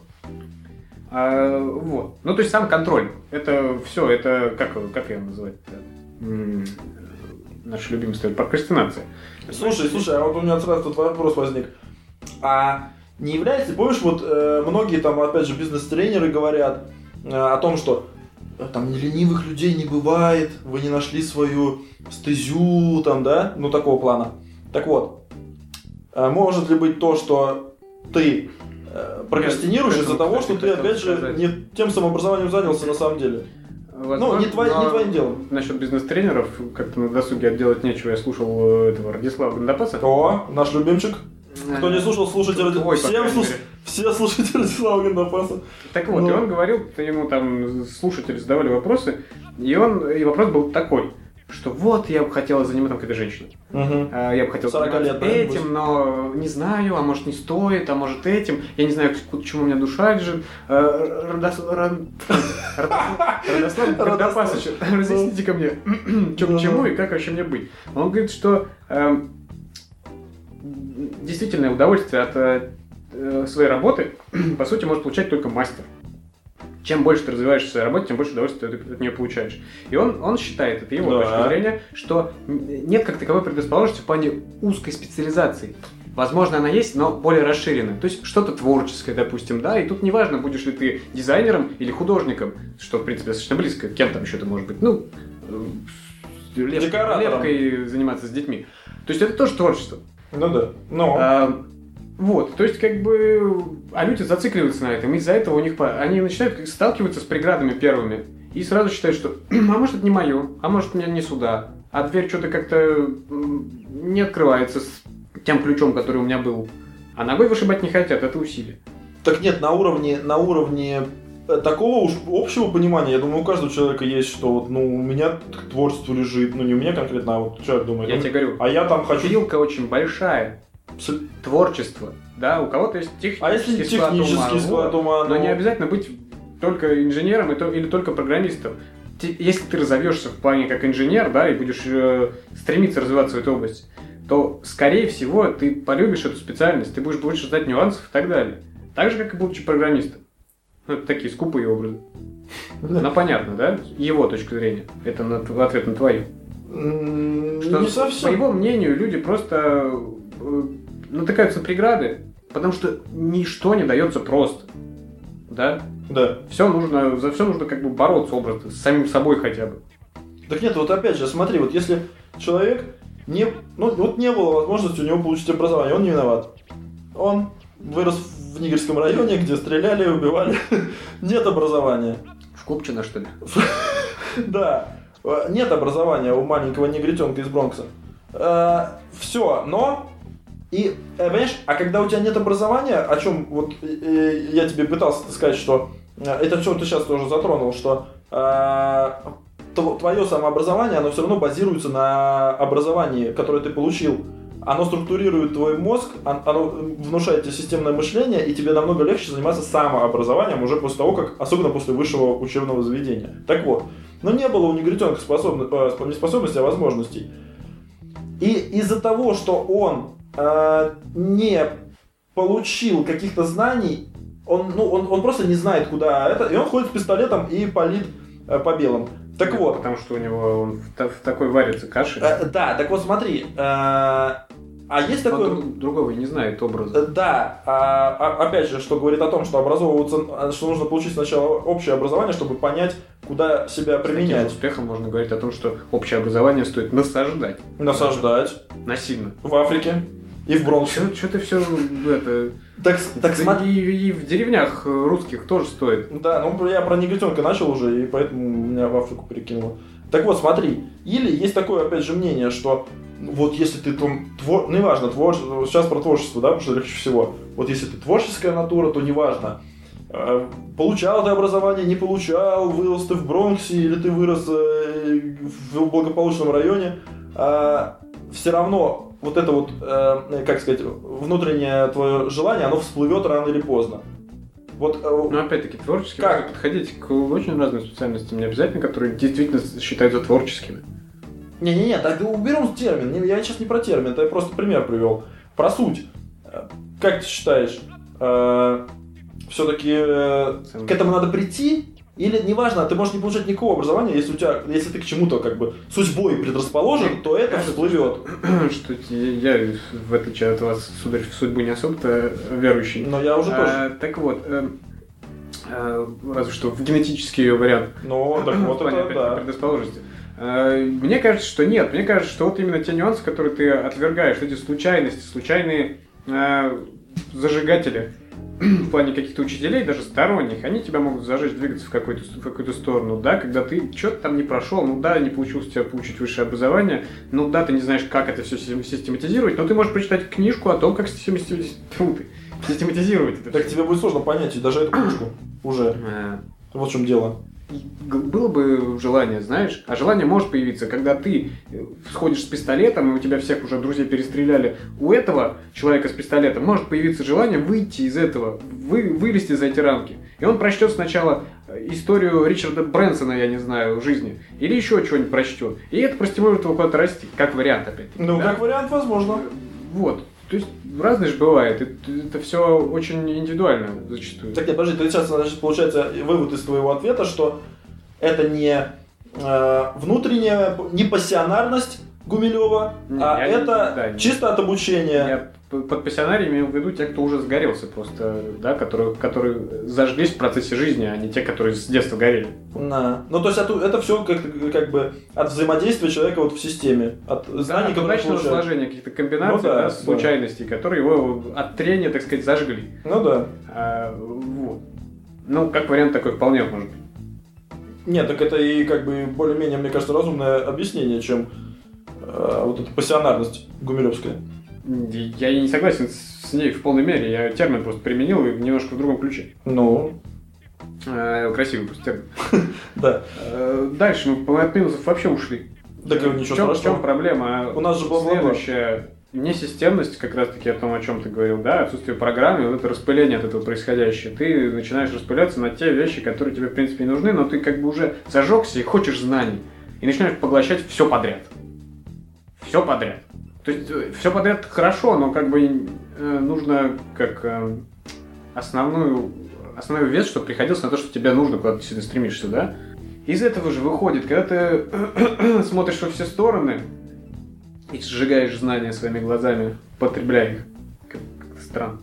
А, вот. Ну, то есть сам контроль. Это все, это как, как ее называть? Наш любимый стоит прокрастинация. Слушай, слушай, а вот у меня сразу тут вопрос возник. А не является, помнишь, вот э, многие там, опять же, бизнес-тренеры говорят э, о том, что там не ленивых людей не бывает, вы не нашли свою стезю, там, да, ну такого плана. Так вот, э, может ли быть то, что ты э, прокрастинируешь из-за того, что ты, опять же, сказать. не тем самообразованием занялся на самом деле? Ну, не, твой- не твоим делом. Насчет бизнес-тренеров, как-то на досуге делать нечего, я слушал э, этого Радислава Гандапаса. О, наш любимчик. Кто не слушал, слушайте ради... Ой, крайней слуш-. Все слушайте Радислава Гандапаса. Так вот, Ну. и он говорил, ему там слушатели задавали вопросы, и он, и вопрос был такой, что вот я бы хотела заниматься какой-то женщиной. Угу. А, Я бы хотел 40 заниматься лет, да, этим, но не знаю, а может не стоит, а может этим. Я не знаю, к чему у меня душа лежит. Родос- Родослав Гандапасович, разъясните ко мне, к чему и как вообще мне быть. Он говорит, что эм, действительное удовольствие от э, э, своей работы, по сути, может получать только мастер. Чем больше ты развиваешься в своей работе, тем больше удовольствия ты от нее получаешь. И он, он считает, это его Да. точка зрения, что нет как таковой предрасположенности в плане узкой специализации. Возможно, она есть, но более расширенная. То есть что-то творческое, допустим, да, и тут неважно, будешь ли ты дизайнером или художником, что, в принципе, достаточно близко, кем там еще ты можешь быть, ну, э, леп- Декоратором. лепкой заниматься с детьми. То есть это тоже творчество. Ну да. Ну. А, вот, то есть как бы, а люди зацикливаются на этом, из-за этого у них, они начинают сталкиваться с преградами первыми, и сразу считают, что, а может это не мое, а может меня не сюда, а дверь что-то как-то не открывается с тем ключом, который у меня был, а ногой вышибать не хотят, это усилие. Так нет, на уровне, на уровне такого уж общего понимания, я думаю, у каждого человека есть, что вот, ну, у меня к творчеству лежит, ну, не у меня конкретно, а вот человек думает. Я ну, тебе говорю, А я там хочу... вилка очень большая, С- творчество, да, у кого-то есть технический, А если склад ума, технический склад вот. ума, Но ну, не обязательно быть только инженером или только программистом. Если ты разовьешься в плане как инженер, да, и будешь э, стремиться развиваться в этой области, то, скорее всего, ты полюбишь эту специальность, ты будешь больше знать нюансов и так далее. Так же, как и будучи программистом. Ну, это такие скупые образы. Ну, понятно, да? Его точка зрения. Это на, в ответ на твою. Что, Не По совсем. его мнению, люди просто э, натыкаются на преграды, потому что ничто не дается просто. Да? Да. Все нужно, за все нужно как бы бороться образно, с самим собой хотя бы. Так нет, вот опять же, смотри, вот если человек не, ну, вот не было возможности у него получить образование, он не виноват. Он вырос в Нигерском районе, где стреляли, убивали. Нет образования. В Купчино, что ли? Да, э, нет образования у маленького негритенка из Бронкса. Все, но и, э, понимаешь, а когда у тебя нет образования, о чем вот э, я тебе пытался сказать, что э, это что ты сейчас тоже затронул, что твое самообразование, оно все равно базируется на образовании, которое ты получил. Оно структурирует твой мозг, он- оно внушает тебе системное мышление, и тебе намного легче заниматься самообразованием уже после того, как, особенно после высшего учебного заведения. Так вот, но не было у негритенка способно- э, не способностей, а возможностей. И из-за того, что он э, не получил каких-то знаний, он, ну, он, он просто не знает, куда это, и он ходит с пистолетом и палит э, по белым. Так вот, Потому что у него он в, в такой варится каше. э, да, так вот смотри, э, а есть такой... друг- другого и не знает образа. Э, Да, а, а- опять же, что говорит о том, что образовываться, а, что нужно получить сначала общее образование, чтобы понять, куда себя С таким применять. успехом можно говорить о том, что общее образование стоит насаждать. Насаждать Насильно. в Африке и в Бронксе. Что ты все это... Так, так смотри. И, и в деревнях э, русских тоже стоит. Да, ну я про негритенка начал уже, и поэтому меня в Африку перекинуло. Так вот, смотри, или есть такое, опять же, мнение, что ну, вот если ты там, твор... ну неважно, твор... сейчас про творчество, да, потому что легче всего. Вот если ты творческая натура, то неважно, э, получал ты образование, не получал, вырос ты в Бронксе или ты вырос э, в благополучном районе, все равно вот это вот, э, как сказать, внутреннее твое желание, оно всплывет рано или поздно. Вот э, Но опять-таки творчески Как? подходить к очень разным специальностям, не обязательно, которые действительно считаются творческими. Не-не-не, так уберем термин. Я сейчас не про термин, это я просто пример привел. Про суть. Э, Как ты считаешь, все-таки к этому надо прийти? Или неважно, ты можешь не получать никакого образования, если у тебя, если ты к чему-то как бы судьбой предрасположен, то это всплывет. Что я, в отличие от вас, сударь, в судьбу не особо-то верующий. Но я уже тоже. А, так вот, э, э, разве что в генетический вариант. Ну, так вот это да. предрасположенности. Э, Мне кажется, что нет. Мне кажется, что вот именно те нюансы, которые ты отвергаешь, эти случайности, случайные э, зажигатели в плане каких-то учителей, даже сторонних, они тебя могут зажечь, двигаться в какую-то в какую-то сторону, да, когда ты что-то там не прошел, ну да, не получилось у тебя получить высшее образование, ну да, ты не знаешь, как это все систематизировать, но ты можешь прочитать книжку о том, как систематизировать, ты, систематизировать это Так тебе будет сложно понять и даже эту книжку уже. Э, Вот в чем дело. Было бы желание, знаешь, а желание может появиться, когда ты э, сходишь с пистолетом, и у тебя всех уже друзей перестреляли. У этого человека с пистолетом может появиться желание выйти из этого, вы, вылезти за эти рамки. И он прочтет сначала э, историю Ричарда Брэнсона, я не знаю, жизни, или еще что-нибудь прочтет. И это простимулирует его куда-то расти, как вариант опять. Ну, как вариант, возможно. Вот. То есть разное же бывает. Это, все очень индивидуально зачастую. Так нет, подожди, ты сейчас, значит, получается вывод из твоего ответа, что это не э, внутренняя, не пассионарность Гумилева, Не, а я не- это да, чисто от обучения. П- под пассионарием имел в виду те, кто уже сгорелся просто, да, которые, которые зажглись в процессе жизни, а не те, которые с детства горели. Да. Ну, то есть это, это все как, как бы от взаимодействия человека вот в системе, от знаний, от которые получает. сложения каких-то комбинаций, Ну да, да, да. случайностей, которые его от трения, так сказать, зажгли. Ну да. А, вот. Ну, как вариант такой вполне может быть. Нет, так это и как бы более-менее, мне кажется, разумное объяснение, чем э, вот эта пассионарность гумилевская. Я не согласен с ней в полной мере, я термин просто применил и немножко в другом ключе. Ну, Э, Красивый просто термин. да. Э, Дальше мы от минусов вообще ушли. В ничего чем, в страшного. чем проблема? У нас же бла-бла-бла. Следующая несистемность, как раз таки о том, о чем ты говорил, да, отсутствие программы, вот это распыление от этого происходящего. Ты начинаешь распыляться на те вещи, которые тебе, в принципе, не нужны, но ты как бы уже зажегся и хочешь знаний. И начинаешь поглощать все подряд. Все подряд. То есть все подряд хорошо, но как бы э, нужно как э, основную, основной вес, чтобы приходился на то, что тебе нужно, куда ты сюда стремишься, да? Из этого же выходит, когда ты смотришь во все стороны и сжигаешь знания своими глазами, потребляя их, как, как странно,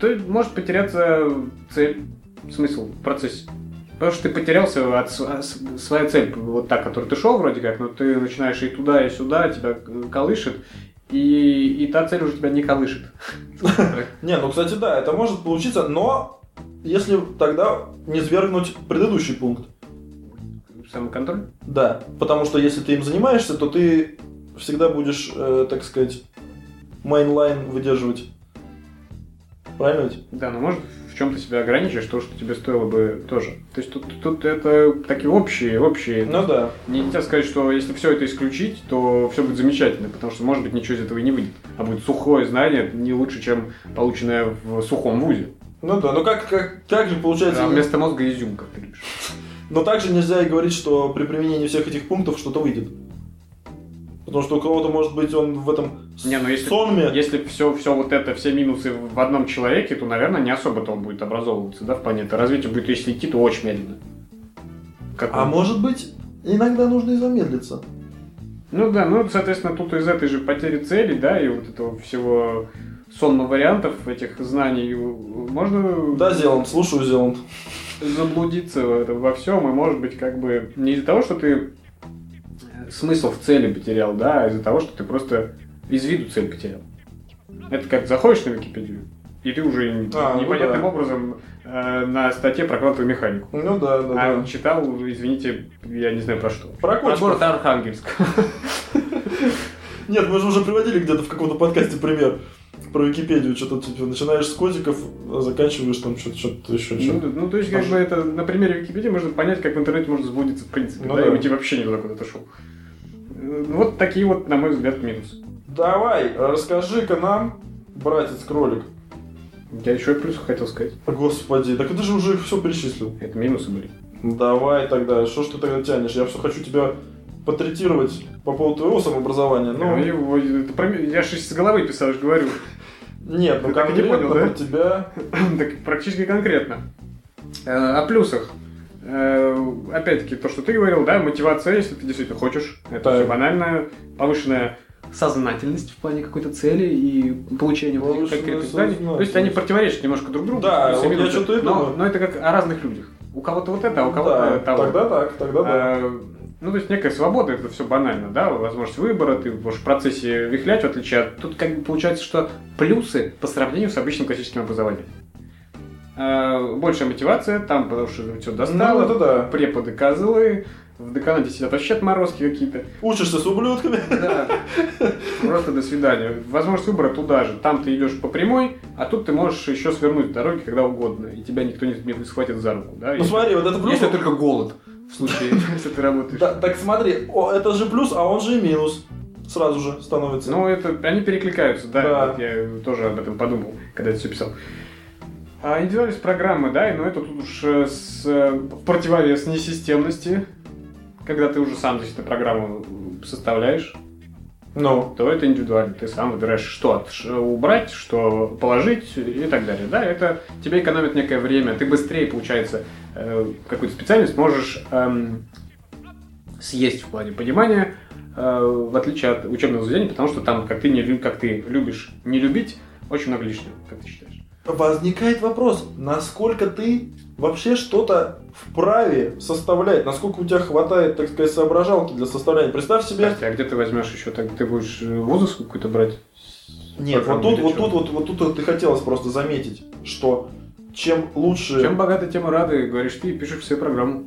то может потеряться цель, смысл в процессе. Потому что ты потерялся от своей цель, вот та, которую ты шел вроде как, но ты начинаешь и туда, и сюда, тебя колышет, и, и та цель уже тебя не колышет. Не, ну, кстати, да, это может получиться, но если тогда не свергнуть предыдущий пункт. Самоконтроль? Да, потому что если ты им занимаешься, то ты всегда будешь, э, так сказать, mainline выдерживать. Правильно ведь? Да, но может чем ты себя ограничиваешь, то, что тебе стоило бы тоже. То есть тут, тут это такие общие, общие. Ну да. Не нельзя сказать, что если все это исключить, то все будет замечательно, потому что, может быть, ничего из этого и не выйдет. А будет сухое знание не лучше, чем полученное в сухом вузе. Ну да, но как, как, как же получается... А вместо мозга изюм, как ты любишь. Но также нельзя и говорить, что при применении всех этих пунктов что-то выйдет. Потому что у кого-то, может быть, он в этом не, ну если, сонме... Если все, все вот это, все минусы в одном человеке, то, наверное, не особо-то он будет образовываться, да, в плане. Это развитие будет, если идти, то очень медленно. Как а он? может быть, иногда нужно и замедлиться. Ну да, ну, соответственно, тут из этой же потери цели, да, и вот этого всего сонма вариантов этих знаний можно... Да, Зеланд, слушаю, Зеланд. Заблудиться во всем, и может быть, как бы, не из-за того, что ты смысл в цели потерял, да, из-за того, что ты просто из виду цель потерял. Это как заходишь на Википедию, и ты уже а, ну непонятным ну да. образом э, на статье про квантовую механику. Ну да, да. А да. читал, извините, я не знаю про что. Про, про город Архангельск. Нет, мы же уже приводили где-то в каком-то подкасте пример про Википедию, что-то типа начинаешь с котиков, а заканчиваешь там что-то, что-то еще. Ну, ну, то есть, как бы это на примере Википедии можно понять, как в интернете можно заблудиться в принципе, ну, да, да, и уйти вообще не туда, куда ты шел. Ну, вот такие вот, на мой взгляд, минусы. Давай, расскажи-ка нам, братец-кролик. Я еще плюс хотел сказать. Господи, так ты же уже все перечислил. Это минусы были. Давай тогда, что ж ты тогда тянешь? Я все хочу тебя потретировать по поводу твоего самообразования. Но... Я, я же с головы писал, я же говорю. Нет, ну как не понял, да? тебя. так практически конкретно. Э, о плюсах. Э, опять-таки, то, что ты говорил, да, мотивация, если ты действительно хочешь. Это все банально. Повышенная сознательность в плане какой-то цели и получения вот каких-то знаний. То есть они противоречат немножко друг другу. Да, вот я что-то и но, но это как о разных людях. У кого-то вот это, а у кого-то да, того. Тогда так, тогда да. А, ну, то есть некая свобода, это все банально, да, возможность выбора, ты можешь в процессе вихлять, в отличие от... Тут как бы получается, что плюсы по сравнению с обычным классическим образованием. А, большая мотивация, там, потому что все достало, ну, это да. преподы козлы, в деканате сидят вообще отморозки какие-то. Учишься с ублюдками. Да. Просто до свидания. Возможность выбора туда же. Там ты идешь по прямой, а тут ты можешь еще свернуть дороги когда угодно. И тебя никто не, не схватит за руку. Да? Ну смотри, вот это плюс. Если только голод. В случае, если ты работаешь. Да, так смотри, о, это же плюс, а он же и минус сразу же становится. Ну, это они перекликаются, да. да. Вот я тоже об этом подумал, когда это все писал. А индивидуальность программы, да, но это тут уж э, с, в противовес несистемности когда ты уже сам здесь эту программу составляешь, ну, то это индивидуально. Ты сам выбираешь, что убрать, что положить и так далее. Да, это тебе экономит некое время. Ты быстрее, получается, э, какую-то специальность можешь эм, съесть в плане понимания, э, в отличие от учебного заведения, потому что там, как ты, не, как ты любишь не любить, очень много лишнего, как ты считаешь. Возникает вопрос, насколько ты вообще что-то вправе составлять, насколько у тебя хватает, так сказать, соображалки для составления. Представь себе... Кстати, а где ты возьмешь еще, так ты будешь вузов какую-то брать? Нет, вот тут, вот тут, вот, вот тут вот ты хотелось просто заметить, что чем лучше... Чем богаты, тем рады, говоришь ты и пишешь все программу.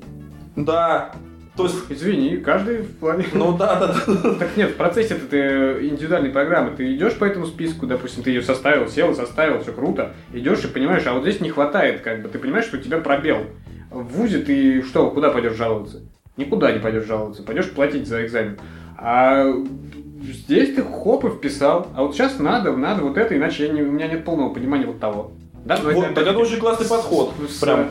Да, то есть... Извини, каждый в плане... Ну да, да, да. Так нет, в процессе ты индивидуальной программы, ты идешь по этому списку, допустим, ты ее составил, сел, составил, все круто, идешь и понимаешь, а вот здесь не хватает, как бы, ты понимаешь, что у тебя пробел. В ВУЗе ты что, куда пойдешь жаловаться? Никуда не пойдешь жаловаться, пойдешь платить за экзамен. А здесь ты хоп и вписал. А вот сейчас надо, надо вот это, иначе я не, у меня нет полного понимания вот того. Да, вот, так это очень классный подход. С, Прям.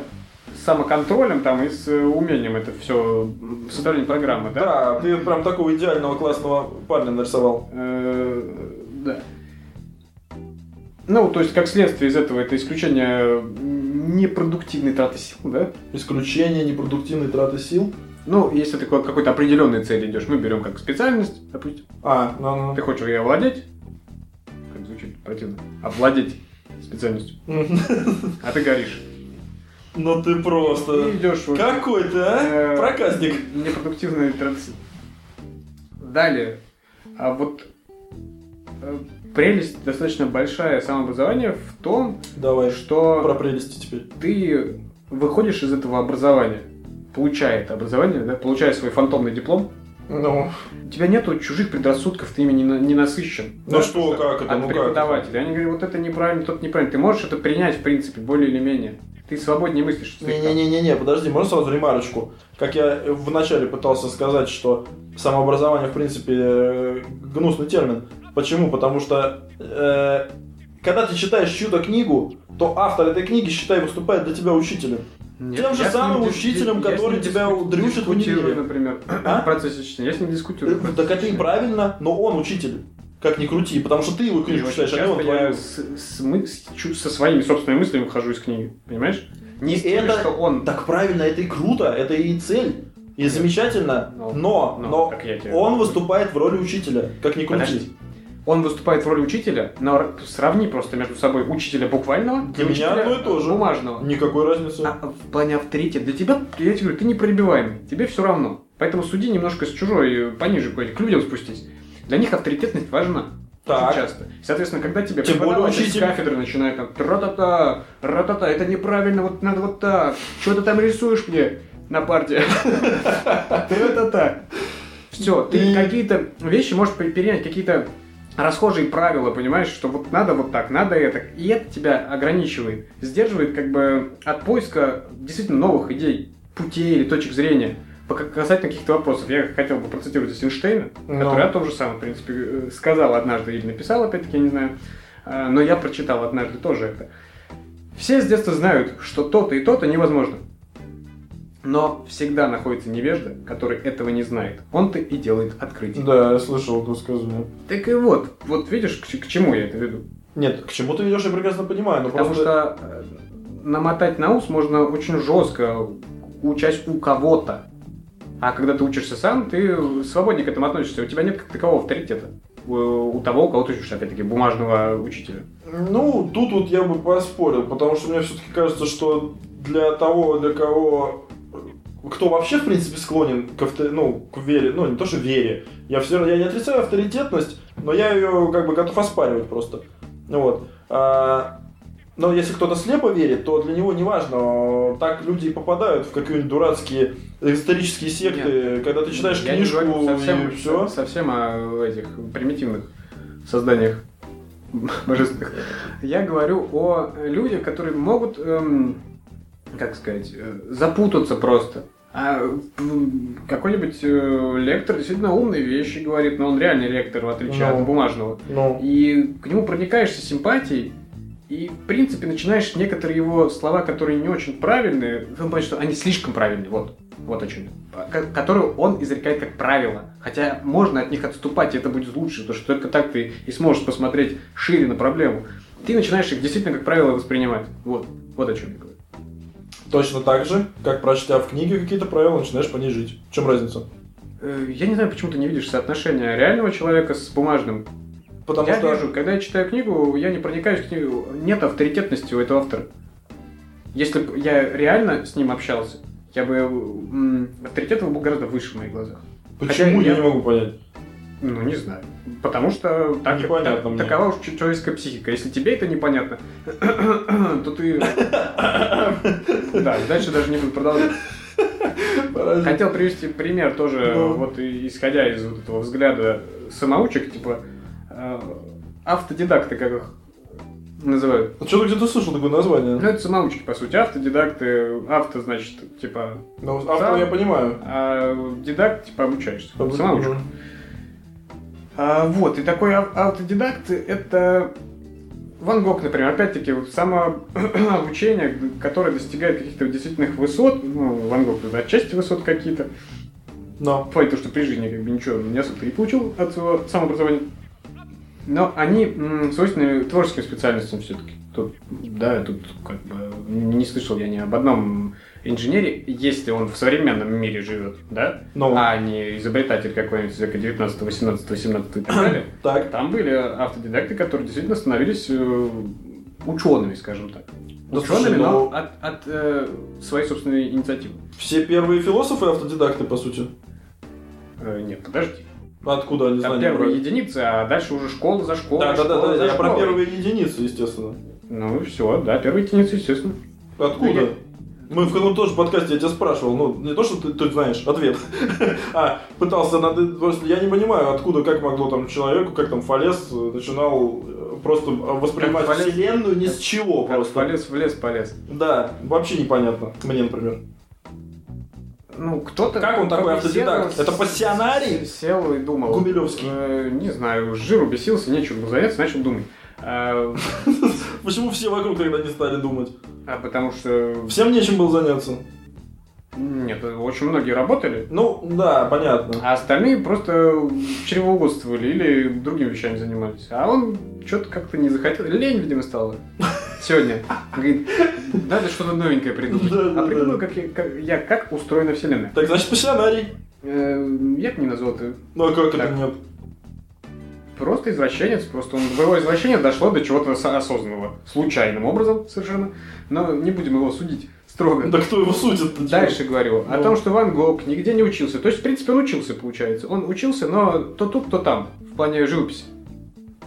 Самоконтролем там и с э, умением это все составление программы, да? Да, ты прям такого идеального классного парня нарисовал. Э, Да. Ну, то есть, как следствие из этого, это исключение непродуктивной траты сил, да? Исключение непродуктивной траты сил. Ну, если ты к какой-то определенной цели идешь, мы берем как специальность, допустим, А, ну, ты хочешь ее овладеть, как звучит противно, овладеть специальностью, ну. а ты горишь. Ну ты просто... И идешь вот, Какой ты, а? э, Проказник. непродуктивной траты сил. Далее, а вот э, прелесть достаточно большая самообразования в том, Давай, что про прелести теперь. ты выходишь из этого образования, получая это образование, да, получая свой фантомный диплом, Ну, у тебя нету чужих предрассудков, ты ими не, не насыщен. Ну что, как это, От ну как преподавателя. Они говорят, вот это неправильно, тот неправильно. Ты можешь это принять, в принципе, более или менее. Ты свободнее мыслишь. Не-не-не-не, подожди, можно сразу ремарочку? Как я вначале пытался сказать, что самообразование, в принципе, э, гнусный термин. Почему? Потому что э, когда ты читаешь чью-то книгу, то автор этой книги, считай, выступает для тебя учителем. Нет, Тем же я с ним самым дис- учителем, я который тебя диску- дрючит в универе. например, А? в процессе чтения. Я с ним дискутирую. Так это и правильно, но он учитель. Как ни крути, потому что ты его И книжку очень читаешь, а не он твою. с- с мы- с- чу- со своими собственными мыслями выхожу из книги. Понимаешь? Не И это- что он... Так правильно, это и круто, это и цель. И замечательно, Ну, но, ну, но как я тебе он выступает в роли учителя, как ни крути. Подожди. Он выступает в роли учителя, но сравни просто между собой учителя буквального Для и меня учителя одно и то же. бумажного. Никакой разницы. А в плане авторитета, для тебя, я тебе говорю, ты непробиваемый, тебе все равно. Поэтому суди немножко с чужой, э, пониже, к людям спустись. Для них авторитетность важна. Так. Очень часто. Соответственно, когда тебе Тем более преподаватель учитель- с кафедры начинает там тра-та-та, ра-та-та, это неправильно, вот надо вот так. Что ты там рисуешь мне на парте? Тра-та-та. Все, ты какие-то вещи можешь пе- перенять, какие-то расхожие правила, понимаешь, что вот надо вот так, надо это. И это тебя ограничивает, сдерживает как бы от поиска действительно новых идей, путей или точек зрения. Касательно каких-то вопросов, я хотел бы процитировать Эйнштейна, Ну. который о том же самом, в принципе, э, сказал однажды или написал, опять-таки, я не знаю, А, но я прочитал однажды тоже это. Все с детства знают, что то-то и то-то невозможно. Но всегда находится невежда, который этого не знает. Он-то и делает открытие. Да, я слышал это высказывание. Так и вот, вот видишь, к, к чему я это веду? Нет, к чему ты ведешь, я прекрасно понимаю, но Потому просто... что э, намотать на ус можно очень жестко, учась у кого-то. А когда ты учишься сам, ты свободнее к этому относишься. У тебя нет как такового авторитета. У, того, у кого ты учишься, опять-таки, бумажного учителя. Ну, тут вот я бы поспорил, потому что мне все-таки кажется, что для того, для кого кто вообще, в принципе, склонен к, авто- ну, к вере, ну, не то, что вере, я все равно, я не отрицаю авторитетность, но я ее, как бы, готов оспаривать просто. Вот. А, но если кто-то слепо верит, то для него не важно, так люди и попадают в какие-нибудь дурацкие исторические секты, когда ты читаешь Я не книжку говорю совсем, и все. совсем о этих примитивных созданиях божественных. Я говорю о людях, которые могут, эм, как сказать, э, запутаться просто. А какой-нибудь э, лектор действительно умные вещи говорит, но он реальный лектор, в отличие Ну. от бумажного. Ну, И к нему проникаешься симпатией, и, в принципе, начинаешь некоторые его слова, которые не очень правильные, в том плане, что они слишком правильные, вот, вот о чем я. Ко- Которые он изрекает как правило. Хотя можно от них отступать, и это будет лучше, потому что только так ты и сможешь посмотреть шире на проблему. Ты начинаешь их действительно как правило воспринимать. Вот, вот о чем я говорю. точно так же, как прочитав в книге какие-то правила, начинаешь по ней жить. В чем разница? Э, Я не знаю, почему ты не видишь соотношения реального человека с бумажным. Потому я что... вижу, когда я читаю книгу, я не проникаюсь в книгу, нет авторитетности у этого автора. Если бы я реально с ним общался, я бы авторитет его был гораздо выше в моих глазах. Почему Хотя я я- не могу понять? Ну, не знаю. Потому что так, так- мне. такова уж человеческая психика. Если тебе это непонятно, то ты... Да, дальше даже не буду продолжать. Хотел привести пример тоже, Ну. вот исходя из вот этого взгляда самоучек, типа автодидакты, как их называют. А что ты где-то слышал такое название? Ну, это самоучки, по сути. Автодидакты, авто, значит, типа, Ну, автор Сам. я понимаю. а дидакт, типа, обучаешься. Как Самоучка. А, вот, и такой ав- автодидакт, это Ван Гог, например, опять-таки, вот самообучение, которое достигает каких-то действительных высот, ну, Ван Гог тут отчасти высот какие-то, Но. в плане того, что при жизни как бы ничего не особо не получил от своего самообразования. Но они свойственны творческим специальностям все-таки. Тут, да, тут как бы не слышал я ни об одном инженере, если он в современном мире живет, да, Ну. а не изобретатель какой-нибудь века 19, 18, 17 и так далее. Так. Там были автодидакты, которые действительно становились э, учеными, скажем так. Да Учеными, слушай, но ну- от, от, э, своей собственной инициативы. Все первые философы автодидакты, по сути. Э, нет, подожди. Откуда они Там знания первые брали? единицы, а дальше уже школа за школой. Да, да, да, да, я про школой. первые единицы, естественно. Ну и все, да, первые единицы, естественно. Откуда? Ну, я- Мы в каком тоже подкасте я тебя спрашивал, ну, не то, что ты, ты знаешь ответ, а пытался, над... просто я не понимаю, откуда, как могло там человеку, как там Фалес э, начинал э, просто воспринимать Как вселенную ни с чего Как просто. полез в лес, полез. Да, вообще непонятно, мне, например. Ну, кто-то... Как он такой автодидакт? сел- Это пассионарий? Сел и думал. Гумилевский. Э, не знаю, жиру бесился, нечего было заняться, начал думать. А, Почему все вокруг тогда не стали думать? а потому что... Всем нечем было заняться. Нет, очень многие работали, Ну, да, понятно. а остальные просто чревоугодствовали или другими вещами занимались. А он что-то как-то не захотел. Лень, видимо, стало. Сегодня. Говорит, надо что-то новенькое придумать. Да, а придумал, да. как я, как я, как устроена Вселенная. Так, значит, пассионарий. Э, Я бы не назвал это Ну, а как Так. это нет? просто извращенец. Просто он, его извращение дошло до чего-то со- осознанного. Случайным образом совершенно. Но не будем его судить строго. Да кто его судит-то? Дальше говорю о Ну. том, что Ван Гог нигде не учился. То есть, в принципе, он учился, получается. Он учился, но то тут, то там, в плане живописи,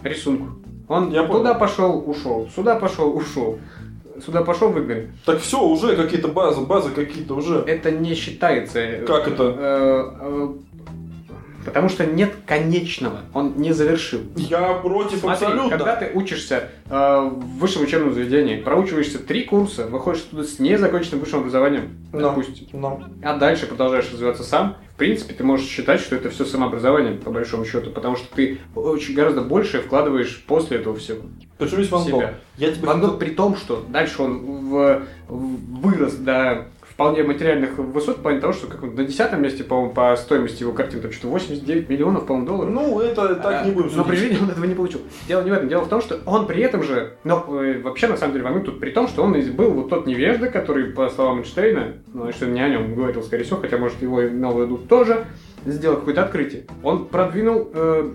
рисунку. Он Я туда понял. пошел, ушел, сюда пошел, ушел. Сюда пошел, выгнали. Так все, уже какие-то базы, базы какие-то уже. Это не считается. Как это? Э, э, Потому что нет конечного. Он не завершил. Я против Смотри, абсолютно. когда ты учишься э, в высшем учебном заведении, проучиваешься три курса, выходишь оттуда с незаконченным высшим образованием, Но. допустим, Ну, а дальше продолжаешь развиваться сам, в принципе, ты можешь считать, что это все самообразование, по большому счету, потому что ты очень гораздо больше вкладываешь после этого всего. почему есть Ван. Гог? Я тебе Ван Гог при том, что дальше он в- вырос до вполне материальных высот, в плане того, что как он на десятом месте, по-моему, по стоимости его картин, там что-то 89 миллионов, по-моему, долларов. Ну, это так не будем Но судить. при жизни он этого не получил. Дело не в этом. Дело в том, что он при этом же... Ну, э, вообще, на самом деле, Ван Гог тут при том, что он и был вот тот невежда, который, по словам Эйнштейна, ну, что не о нем говорил, скорее всего, хотя, может, его имел в виду тоже, сделал какое-то открытие. Он продвинул э,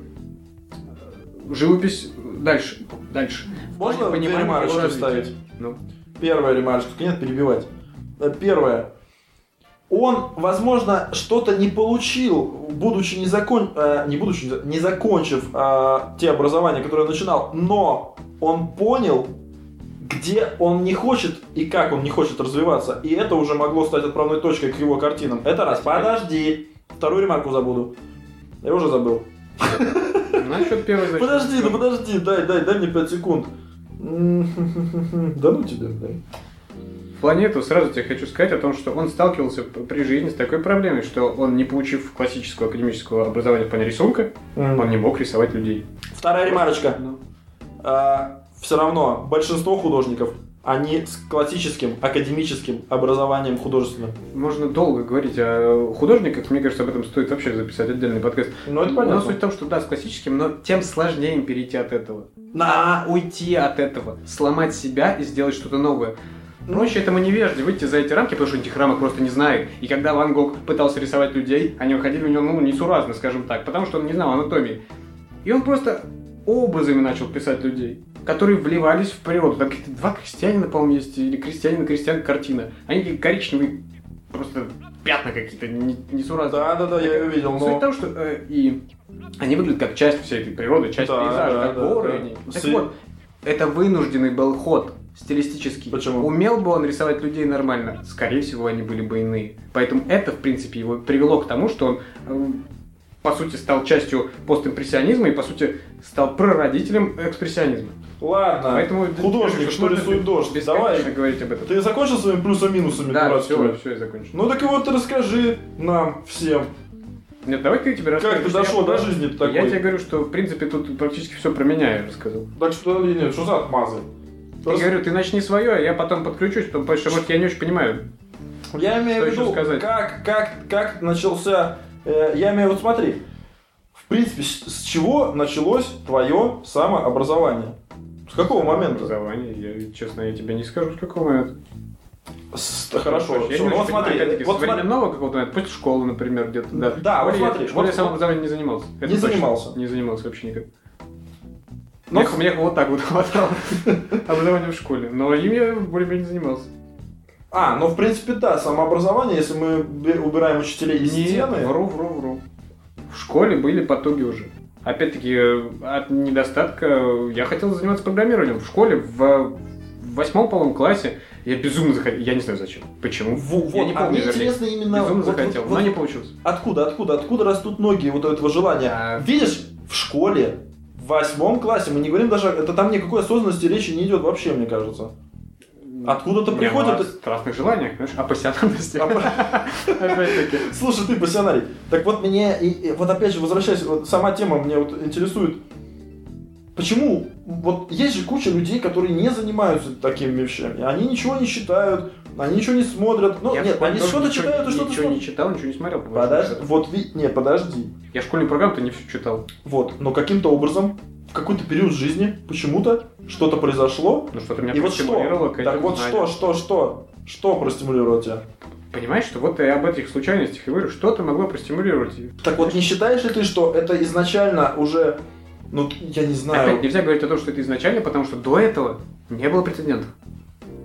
живопись дальше. Дальше. Можно две ремарочки вставить? Ну. Первая ремарочка, только нет перебивать. Э, Первое. Он, возможно, что-то не получил, будучи не закон... э, не будучи, не за- не закончив э, те образования, которые он начинал, но он понял, где он не хочет и как он не хочет развиваться. И это уже могло стать отправной точкой к его картинам. Это раз. Подожди. Вторую ремарку забуду. Я уже забыл. Насчет первой значит, Подожди, ну подожди, дай, дай, дай мне 5 секунд. Да ну тебе, да. В плане этого сразу тебе хочу сказать о том, что он сталкивался при жизни с такой проблемой, что он, не получив классического академического образования в плане рисунка, он не мог рисовать людей. Вторая ремарочка. Ну. все равно большинство художников, они с классическим академическим образованием художественным. Можно долго говорить о художниках, мне кажется, об этом стоит вообще записать отдельный подкаст. Ну, это Но понятно. суть в том, что да, с классическим, но тем сложнее им перейти от этого. На! Уйти от этого, сломать себя и сделать что-то новое. Ну. Проще этому невежде выйти за эти рамки, потому что этих рамок просто не знает. И когда Ван Гог пытался рисовать людей, они выходили у него, ну, несуразно, скажем так, потому что он не знал анатомии. И он просто образами начал писать людей, которые вливались в природу. Там какие-то два крестьянина, по-моему, есть, или крестьянин, крестьян, картина. Они такие коричневые, просто пятна какие-то не- несуразные. Да, да, да, я ее видел, Суть в но... том, что э, и они выглядят как часть всей этой природы, часть Да, пейзажа, да, как да, горы. да. они. Так Си- вот, это вынужденный был ход стилистический. Почему? Умел бы он рисовать людей нормально? Скорее всего, они были бы иные. Поэтому это, в принципе, его привело к тому, что он, э, по сути, стал частью постимпрессионизма и, по сути, стал прародителем экспрессионизма. Ладно, Поэтому художник, что рисует дождь. Давай. говорить об этом. Ты закончил своими плюсом-минусами Да, все, все, я закончил. Ну так и вот расскажи нам всем. Нет, давай ты тебе Как расскажешь. ты дошел до жизни такой? Я тебе говорю, что, в принципе, тут практически все про меня я рассказал. Так что, нет, что за отмазы? Я говорю, ты начни свое, а я потом подключусь, потому что вот я не очень понимаю. Я имею в виду, как, как, как начался... э, я имею в виду, смотри, в принципе, с, чего началось твое самообразование? С какого момента? Образование, я, честно, я тебе не скажу, с какого момента. С- да хорошо, Я очень вот понимаю, смотри, опять-таки, вот с смотри, какого-то момента, после школы, например, где-то, да. Да, вот я- смотри, школе вот- я самообразованием не занимался. Это Не точно. занимался. Не занимался вообще никак. Ну, Мне, мне вот так вот хватало образования в школе, но им я более-менее занимался. А, ну в принципе да, самообразование, если мы убираем учителей из Нет, стены. вру, вру, вру. В школе были потуги уже. Опять-таки, э, от недостатка э, я хотел заниматься программированием. В школе, в в восьмом, по-моему, классе я безумно захотел. Я не знаю зачем. Почему? Во- я вот, не а помню, мне вернее. интересно именно Безумно вот- захотел, вот- но вот не получилось. откуда, откуда, откуда растут ноги вот этого желания. А- Видишь, в школе, восьмом классе, мы не говорим даже, это там никакой осознанности речи не идет вообще, мне кажется. Откуда-то Не, приходит- ну, о страстных желаниях, знаешь, о пассионарности. А. Слушай, ты пассионарий. Так вот мне, вот опять же, возвращаясь, вот сама тема мне вот интересует. Почему? Вот есть же куча людей, которые не занимаются такими вещами. Они ничего не читают, они ничего не смотрят. Ну, Я нет, они что-то читают и что-то Ничего не читал, ничего не смотрел. Подожди, вот, ви- не, подожди. Я школьную программу-то не всю читал. Вот, но каким-то образом, в какой-то период жизни, почему-то, что-то произошло. Ну что-то меня И вот что? Так вот знаниям. что, что, что? Что простимулировало тебя? Понимаешь, что вот я об этих случайностях и говорю, что-то могло простимулировать. Так вот, не считаешь ли ты, что это изначально уже, ну, я не знаю... Опять нельзя говорить о том, что это изначально, потому что до этого не было прецедентов.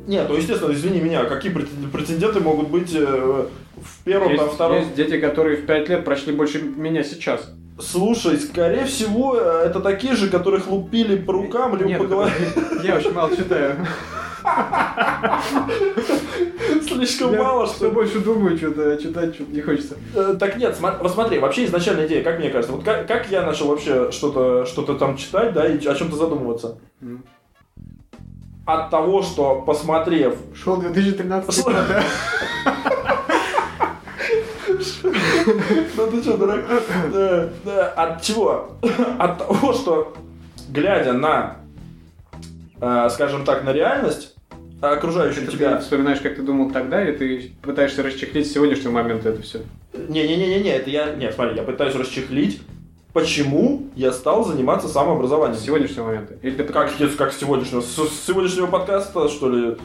Нет, ну естественно, извини меня, какие претен- претенденты могут быть э, в первом, Есть, там, втором? есть дети, которые в 5 лет прочли больше меня сейчас. Слушай, скорее всего, э, это такие же, которых лупили по рукам, либо Нет, по голове. Я очень мало читаю. Слишком Я мало, что больше думаю, что-то читать что-то не хочется. Э, Так нет, вот смотри, вообще изначальная идея, как мне кажется, вот как, как я начал вообще что-то что там читать, да, и о чем-то задумываться? М. От того, что, посмотрев Шел 2013 год, да? Ну ты что, дурак? От чего? От того, что глядя на, э, скажем так, на реальность, окружающую Это ты тебя... вспоминаешь, как ты думал тогда, или ты пытаешься расчехлить с сегодняшнего момента это все? Не-не-не-не, это я... Нет, смотри, я пытаюсь расчехлить, почему я стал заниматься С самообразованием. сегодняшнего момента? Или ты Как, как с сегодняшнего? С, с сегодняшнего подкаста, что ли?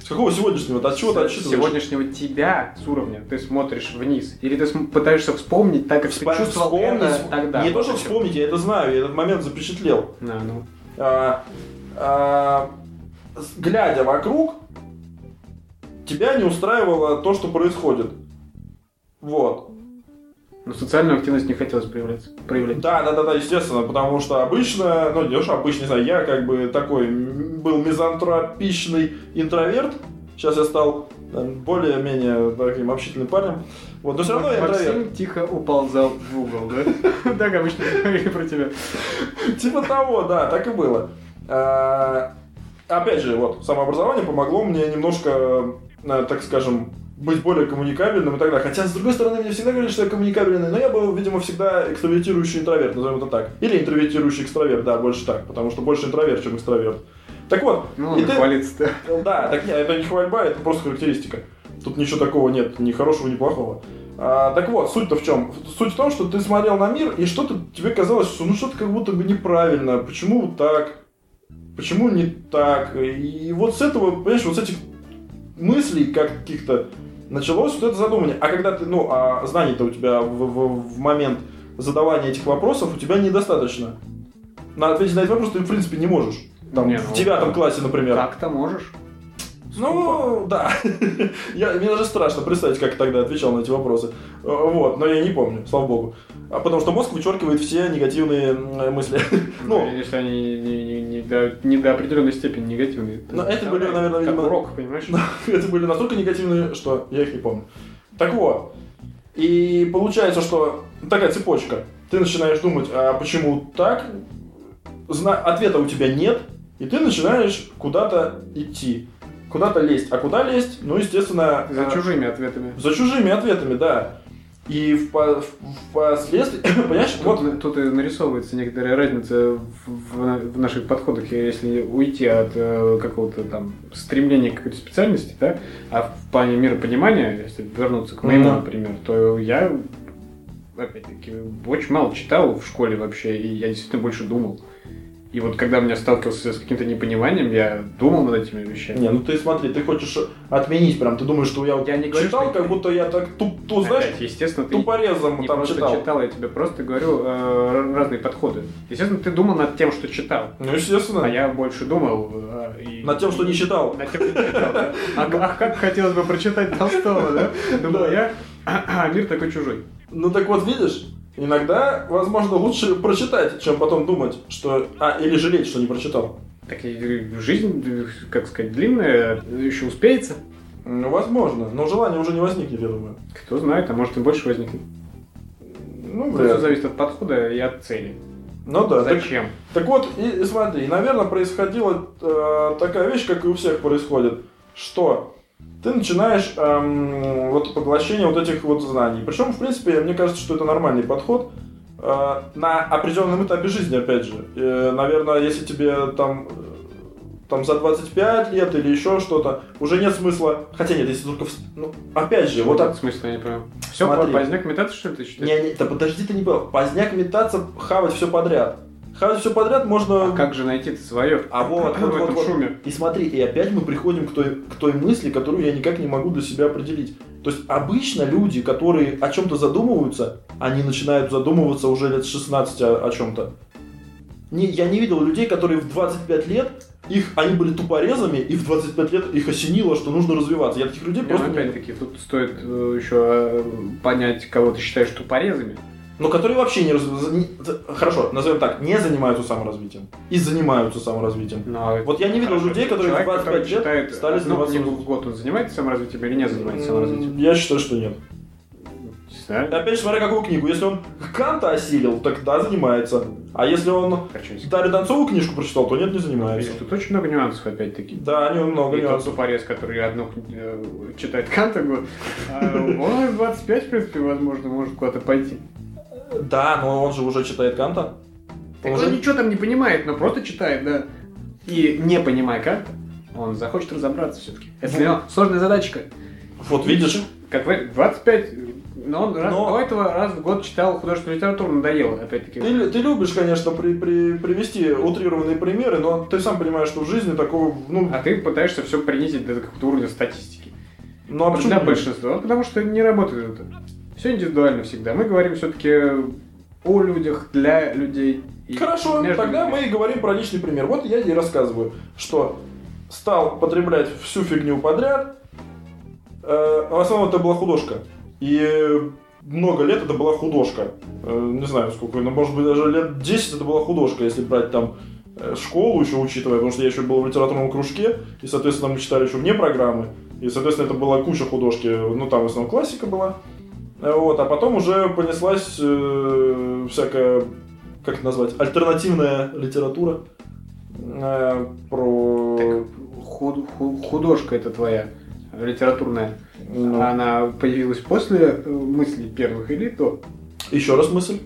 С какого сегодняшнего? От чего ты с отсчитываешь? сегодняшнего тебя с уровня ты смотришь вниз? Или ты пытаешься вспомнить так, как ты Вспом- чувствовал вспомнить, это тогда? Не то, что вспомнить, я это знаю, я этот момент запечатлел. Да, ну. а, а, с- глядя вокруг, тебя не устраивало то, что происходит. Вот. Но социальную активность не хотелось проявляться. проявлять. Да, да, да, да, естественно, потому что обычно, ну, не обычно, не знаю, я как бы такой был мизантропичный интроверт. Сейчас я стал э, более-менее таким общительным парнем. Вот, но все равно я интроверт. Максим тихо уползал в угол, да? Так обычно говорили про тебя. Типа того, да, так и было. А, Опять же, вот, самообразование помогло мне немножко, э, так скажем, быть более коммуникабельным и так далее. Хотя, с другой стороны, мне всегда говорили, что я коммуникабельный, но я был, видимо, всегда экстравертирующий интроверт, назовем это так. Или интровертирующий экстраверт, да, больше так, потому что больше интроверт, чем экстраверт. Так вот, Ну, и ты- хвалится-то. да, так нет, это не хвальба, это просто характеристика. Тут ничего такого нет, ни хорошего, ни плохого. А, так вот, суть-то в чем? Суть в том, что ты смотрел на мир, и что-то тебе казалось, что ну что-то как будто бы неправильно. Почему вот так? Почему не так? И вот с этого, понимаешь, вот с этих мыслей как каких-то началось вот это задумание. А когда ты, ну, а знаний-то у тебя в, в- в момент задавания этих вопросов у тебя недостаточно. На ответить на этот вопрос ты, в принципе, не можешь. Там, Не, в ну, девятом классе, например. Так-то можешь. Ну, да. я, мне даже страшно представить, как тогда отвечал на эти вопросы. Э, Вот, но я не помню, слава богу. А потому что мозг вычеркивает все негативные мысли. Ну, ну, если они не, не- не до, не до определенной степени негативные. Но это были, наверное, видимо- урок, понимаешь? это были настолько негативные, что я их не помню. Так вот, и получается, что такая цепочка. Ты начинаешь думать, а почему так? Зна- ответа у тебя нет, и ты начинаешь куда-то идти, куда-то лезть. А куда лезть? Ну, естественно... За а, чужими ответами. За чужими ответами, да. И впоследствии, понимаешь, Вот вот тут и нарисовывается некоторая разница в, в- в наших подходах, если уйти от э, какого-то там стремления к какой-то специальности, да, а в плане миропонимания, если вернуться к моему, Мгм. например, то я, опять-таки, очень мало читал в школе вообще, и я действительно больше думал. И вот когда меня сталкивался с каким-то непониманием, я думал над этими вещами. Не, ну ты смотри, ты хочешь отменить прям, ты думаешь, что я, Я не говорю, читал, что- как будто я так туп, ту, знаешь, Опять, естественно, ты тупорезом не там просто читал. читал. я тебе просто говорю э, разные подходы. Естественно, ты думал над тем, что читал. Ну, естественно. А я больше думал э, и... Над тем, что не читал. Над тем, что не читал, да. А, а как хотелось бы прочитать Толстого, да? Думаю, я... А мир такой чужой. Ну так вот, видишь, иногда, возможно, лучше прочитать, чем потом думать, что... А, или жалеть, что не прочитал. Так и жизнь, как сказать, длинная, еще успеется. Ну, возможно, но желание уже не возникнет, я думаю. Кто знает, а может и больше возникнет. Ну, Все вряд ли. зависит от подхода и от цели. Ну да, так, Зачем? так вот, и, и смотри, и, наверное, происходила э, такая вещь, как и у всех происходит, что ты начинаешь эм, вот поглощение вот этих вот знаний. Причем, в принципе, мне кажется, что это нормальный подход э, на определенном этапе жизни, опять же. Э, наверное, если тебе там, э, там за 25 лет или еще что-то, уже нет смысла. Хотя нет, если только... в- Ну, опять же, вот Вот от- этот смысл я не понимаю. Все, Смотри. поздняк метаться, что ли, ты считаешь? Не, не, да подожди, ты не понял. Поздняк метаться, хавать все подряд. Хавать все подряд можно... А как же найти свое? А вот, вот, вот, вот. шуме. И смотри, и опять мы приходим к той, к той мысли, которую я никак не могу для себя определить. То есть обычно люди, которые о чем-то задумываются, они начинают задумываться уже лет с 16 о, о чем-то. Не, я не видел людей, которые в 25 лет, их, они были тупорезами, и в 25 лет их осенило, что нужно развиваться. Я таких людей Не, просто ну, не опять-таки, тут стоит э, еще э, понять, кого ты считаешь тупорезами. Но которые вообще не, не- Хорошо, назовем так, не занимаются саморазвитием. И занимаются саморазвитием. Ну, а Вот я не видел Хорошо, людей, которые человек, 25 который лет читает стали заниматься книгу в год, он занимается саморазвитием или не занимается саморазвитием? Я считаю, что нет. Не знаю. Опять же, смотря какую книгу. Если он Канта осилил, тогда занимается. А если он Дарью Донцову книжку прочитал, то нет, не занимается. Видишь, тут очень много нюансов, опять-таки. Да, они много И тот нюансов. тупорез, который одну э, читает Канта год, а он в 25, в принципе, возможно, может куда-то пойти. Да, но он же уже читает Канта. Так Он он же- ничего там не понимает, но просто читает, да. И не понимая Канта, он захочет разобраться все-таки. Это для него сложная задачка. Вот видишь, Как вы, 25, но он раз- Но- до этого раз в год читал художественную литературу, надоело, опять-таки. ты, ты любишь, конечно, при- при- привести утрированные примеры, но ты сам понимаешь, что в жизни такого, ну, А ты пытаешься все принизить до какого-то уровня статистики. ну а почему большинства, Ну, потому что не работает это. Все индивидуально всегда. Мы говорим все-таки о людях, для людей. Хорошо, тогда людьми. мы и говорим про личный пример. Вот я и рассказываю, что стал потреблять всю фигню подряд. Э, в основном это была художка. И много лет это была художка. Э, не знаю сколько, но может быть даже лет 10 это была художка, если брать там э, школу еще учитывая, потому что я еще был в литературном кружке, и, соответственно, мы читали еще вне программы, и, соответственно, это была куча художки, ну, там в основном классика была, вот, а потом уже понеслась э, всякая, как это назвать, альтернативная литература э, про... Так, худ- ху- художка это твоя литературная. ну, Она появилась после э, мыслей первых или до? еще раз мысль.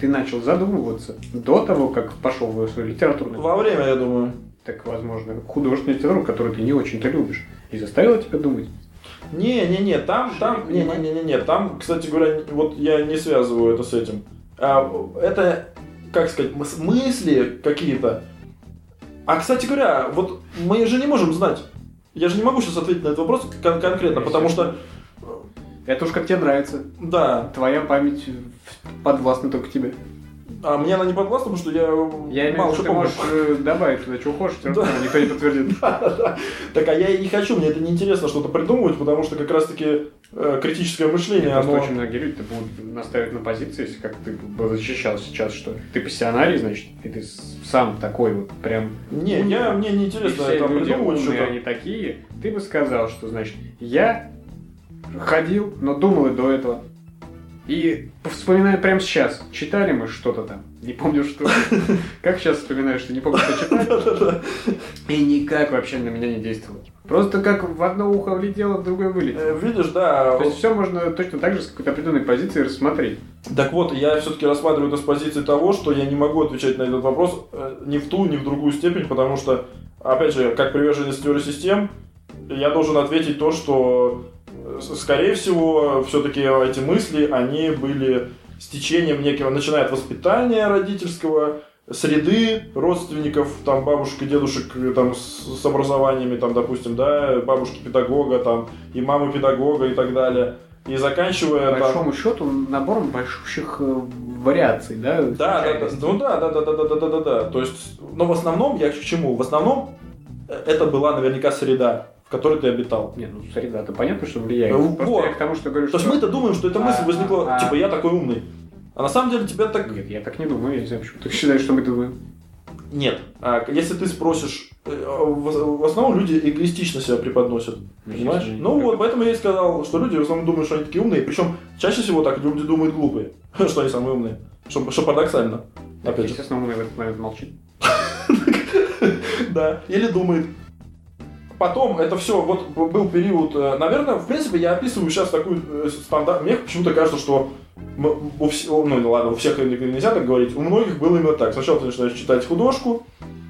Ты начал задумываться до того, как пошел в свою литературную. Во время, я думаю. Так, возможно, художественную литературу, которую ты не очень-то любишь. И заставила тебя думать. Не-не-не, там, там, не-не-не, там, кстати говоря, вот я не связываю это с этим. А, это, как сказать, мыс- мысли какие-то. А, кстати говоря, вот мы же не можем знать. Я же не могу сейчас ответить на этот вопрос кон- конкретно, потому что, Это уж как тебе нравится. да, Твоя память подвластна только тебе. А мне она не подвластна, потому что я, Я имею в мало виду, что ты помню. можешь э, добавить туда, что хочешь, все равно никто не подтвердит. Так, а я и не хочу, мне это неинтересно что-то придумывать, потому что как раз-таки э, критическое мышление, оно... очень многие люди будут наставить на позиции, если как ты защищал сейчас, что ты пассионарий, значит, и ты сам такой вот прям... Не, я, мне не интересно там придумывать что-то. они такие. Ты бы сказал, что, значит, я ходил, но думал и до этого. И вспоминаю прямо сейчас, читали мы что-то там. не помню что. Как сейчас вспоминаю, что не помню, что читать. И никак вообще на меня не действовало. Просто как в одно ухо влетело, в другое вылетело. Э, Видишь, да. То есть все можно точно так же с какой-то определенной позиции рассмотреть. Так вот, я все-таки рассматриваю это с позиции того, что я не могу отвечать на этот вопрос э, ни в ту, ни в другую степень, потому что, опять же, как приверженец теории систем, я должен ответить то, что, скорее всего, все-таки эти мысли, они были с течением некого, начиная от воспитания родительского, среды родственников, там, бабушек и дедушек, э, там, с, с образованиями, там, допустим, да, бабушки педагога, там, и мамы педагога и так далее. И заканчивая По там... большому счету набором большущих э, вариаций, да? Да, да, да, ну да, да, да, да, да, да, да, да, да. То есть, но в основном я к чему? В основном э, это была наверняка среда, которой ты обитал. Не, ну среда, это понятно, что влияет. Ну, Просто вот. я к тому, что говорю, То что... есть мы-то думаем, что эта мысль А, возникла, а, типа, я такой умный. А на самом деле тебя так... Нет, я так не думаю, я не знаю, почему ты считаешь, что мы думаем. Нет. А если ты спросишь, э, в основном люди эгоистично себя преподносят. Понимаешь? Естественно, Ну вот, поэтому я и сказал, что люди в основном думают, что они такие умные. Причем чаще всего так люди думают глупые, что они самые умные. Что, что парадоксально. Опять же. Естественно, умный в этот момент молчит. Да, или думает. Потом это все, вот был период, э, наверное, в принципе, я описываю сейчас такую э, стандарт. Мне почему-то кажется, что у всех, ну ладно, у всех нельзя так говорить, у многих было именно так. Сначала ты начинаешь читать художку,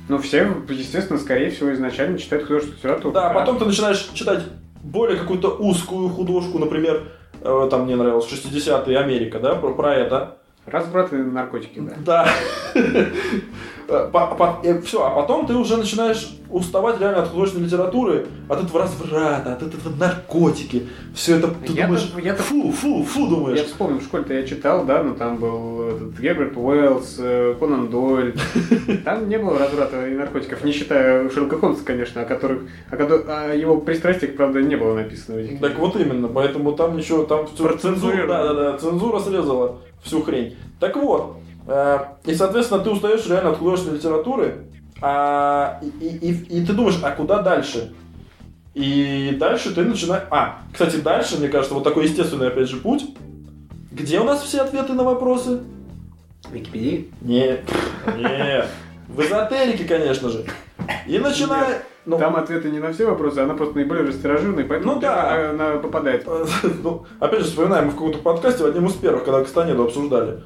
Ну, все, естественно, скорее всего, изначально читают художественную литературу. да, потом ты начинаешь читать более какую-то узкую художку, например, э, там мне нравилось 60-е Америка, да, про, про это. Разбрат и наркотики, да. Да. Все, а потом ты уже начинаешь уставать реально от художественной литературы, от этого разврата, от этого наркотики. Все это ты Я-то- думаешь, я-то- фу, фу, фу, Я думаешь. вспомнил, в школе-то я читал, да, но там был этот Герберт Уэллс, э, Конан Дойль. Там не было разврата и наркотиков, не считая Шерлока Холмса, конечно, о которых, о, о его пристрастиях, правда, не было написано этих Так вот именно, поэтому там ничего, там всё- цензура, да, да, да, цензура срезала всю хрень. Так вот, э, и соответственно ты устаешь реально от художественной литературы, а, и, и- и- и ты думаешь, а куда дальше? И дальше ты начинаешь... А, кстати, дальше, мне кажется, вот такой естественный, опять же, путь. Где у нас все ответы на вопросы? Википедии. Не, не, в эзотерике, конечно же. И начиная... ну, Там ответы не на все вопросы, она просто наиболее растиражированная, поэтому Ну да. она, она попадает. Э, ну, опять же, вспоминаем мы в каком-то подкасте, в одном из первых, когда Кастанеду обсуждали,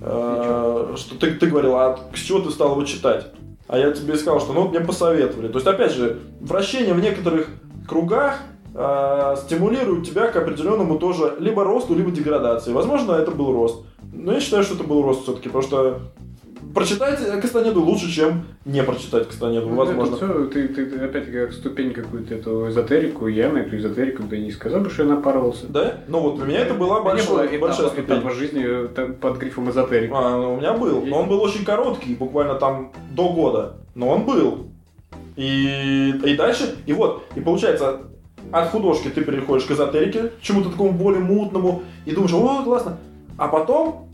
э, что ты, ты говорил, а с чего ты стал его читать? А я тебе сказал, что ну мне посоветовали. То есть, опять же, вращение в некоторых кругах э, стимулирует тебя к определенному тоже либо росту, либо деградации. Возможно, это был рост. Но я считаю, что это был рост все-таки, потому что прочитать Кастанеду лучше, чем не прочитать Кастанеду, Ну, возможно. это всё, ты, ты, ты опять как ступень какую-то эту эзотерику, я на эту эзотерику да не сказал бы, что я напарывался. Да? Ну вот для меня это была У не было большая, большая этапа, ступень. этапа жизни э, та- под грифом эзотерик. А, ну, у меня был. Но он был очень короткий, буквально там до года. Но он был. И, и дальше, и вот, и получается, от художки ты переходишь к эзотерике, чему-то такому более мутному, и думаешь, о, классно. А потом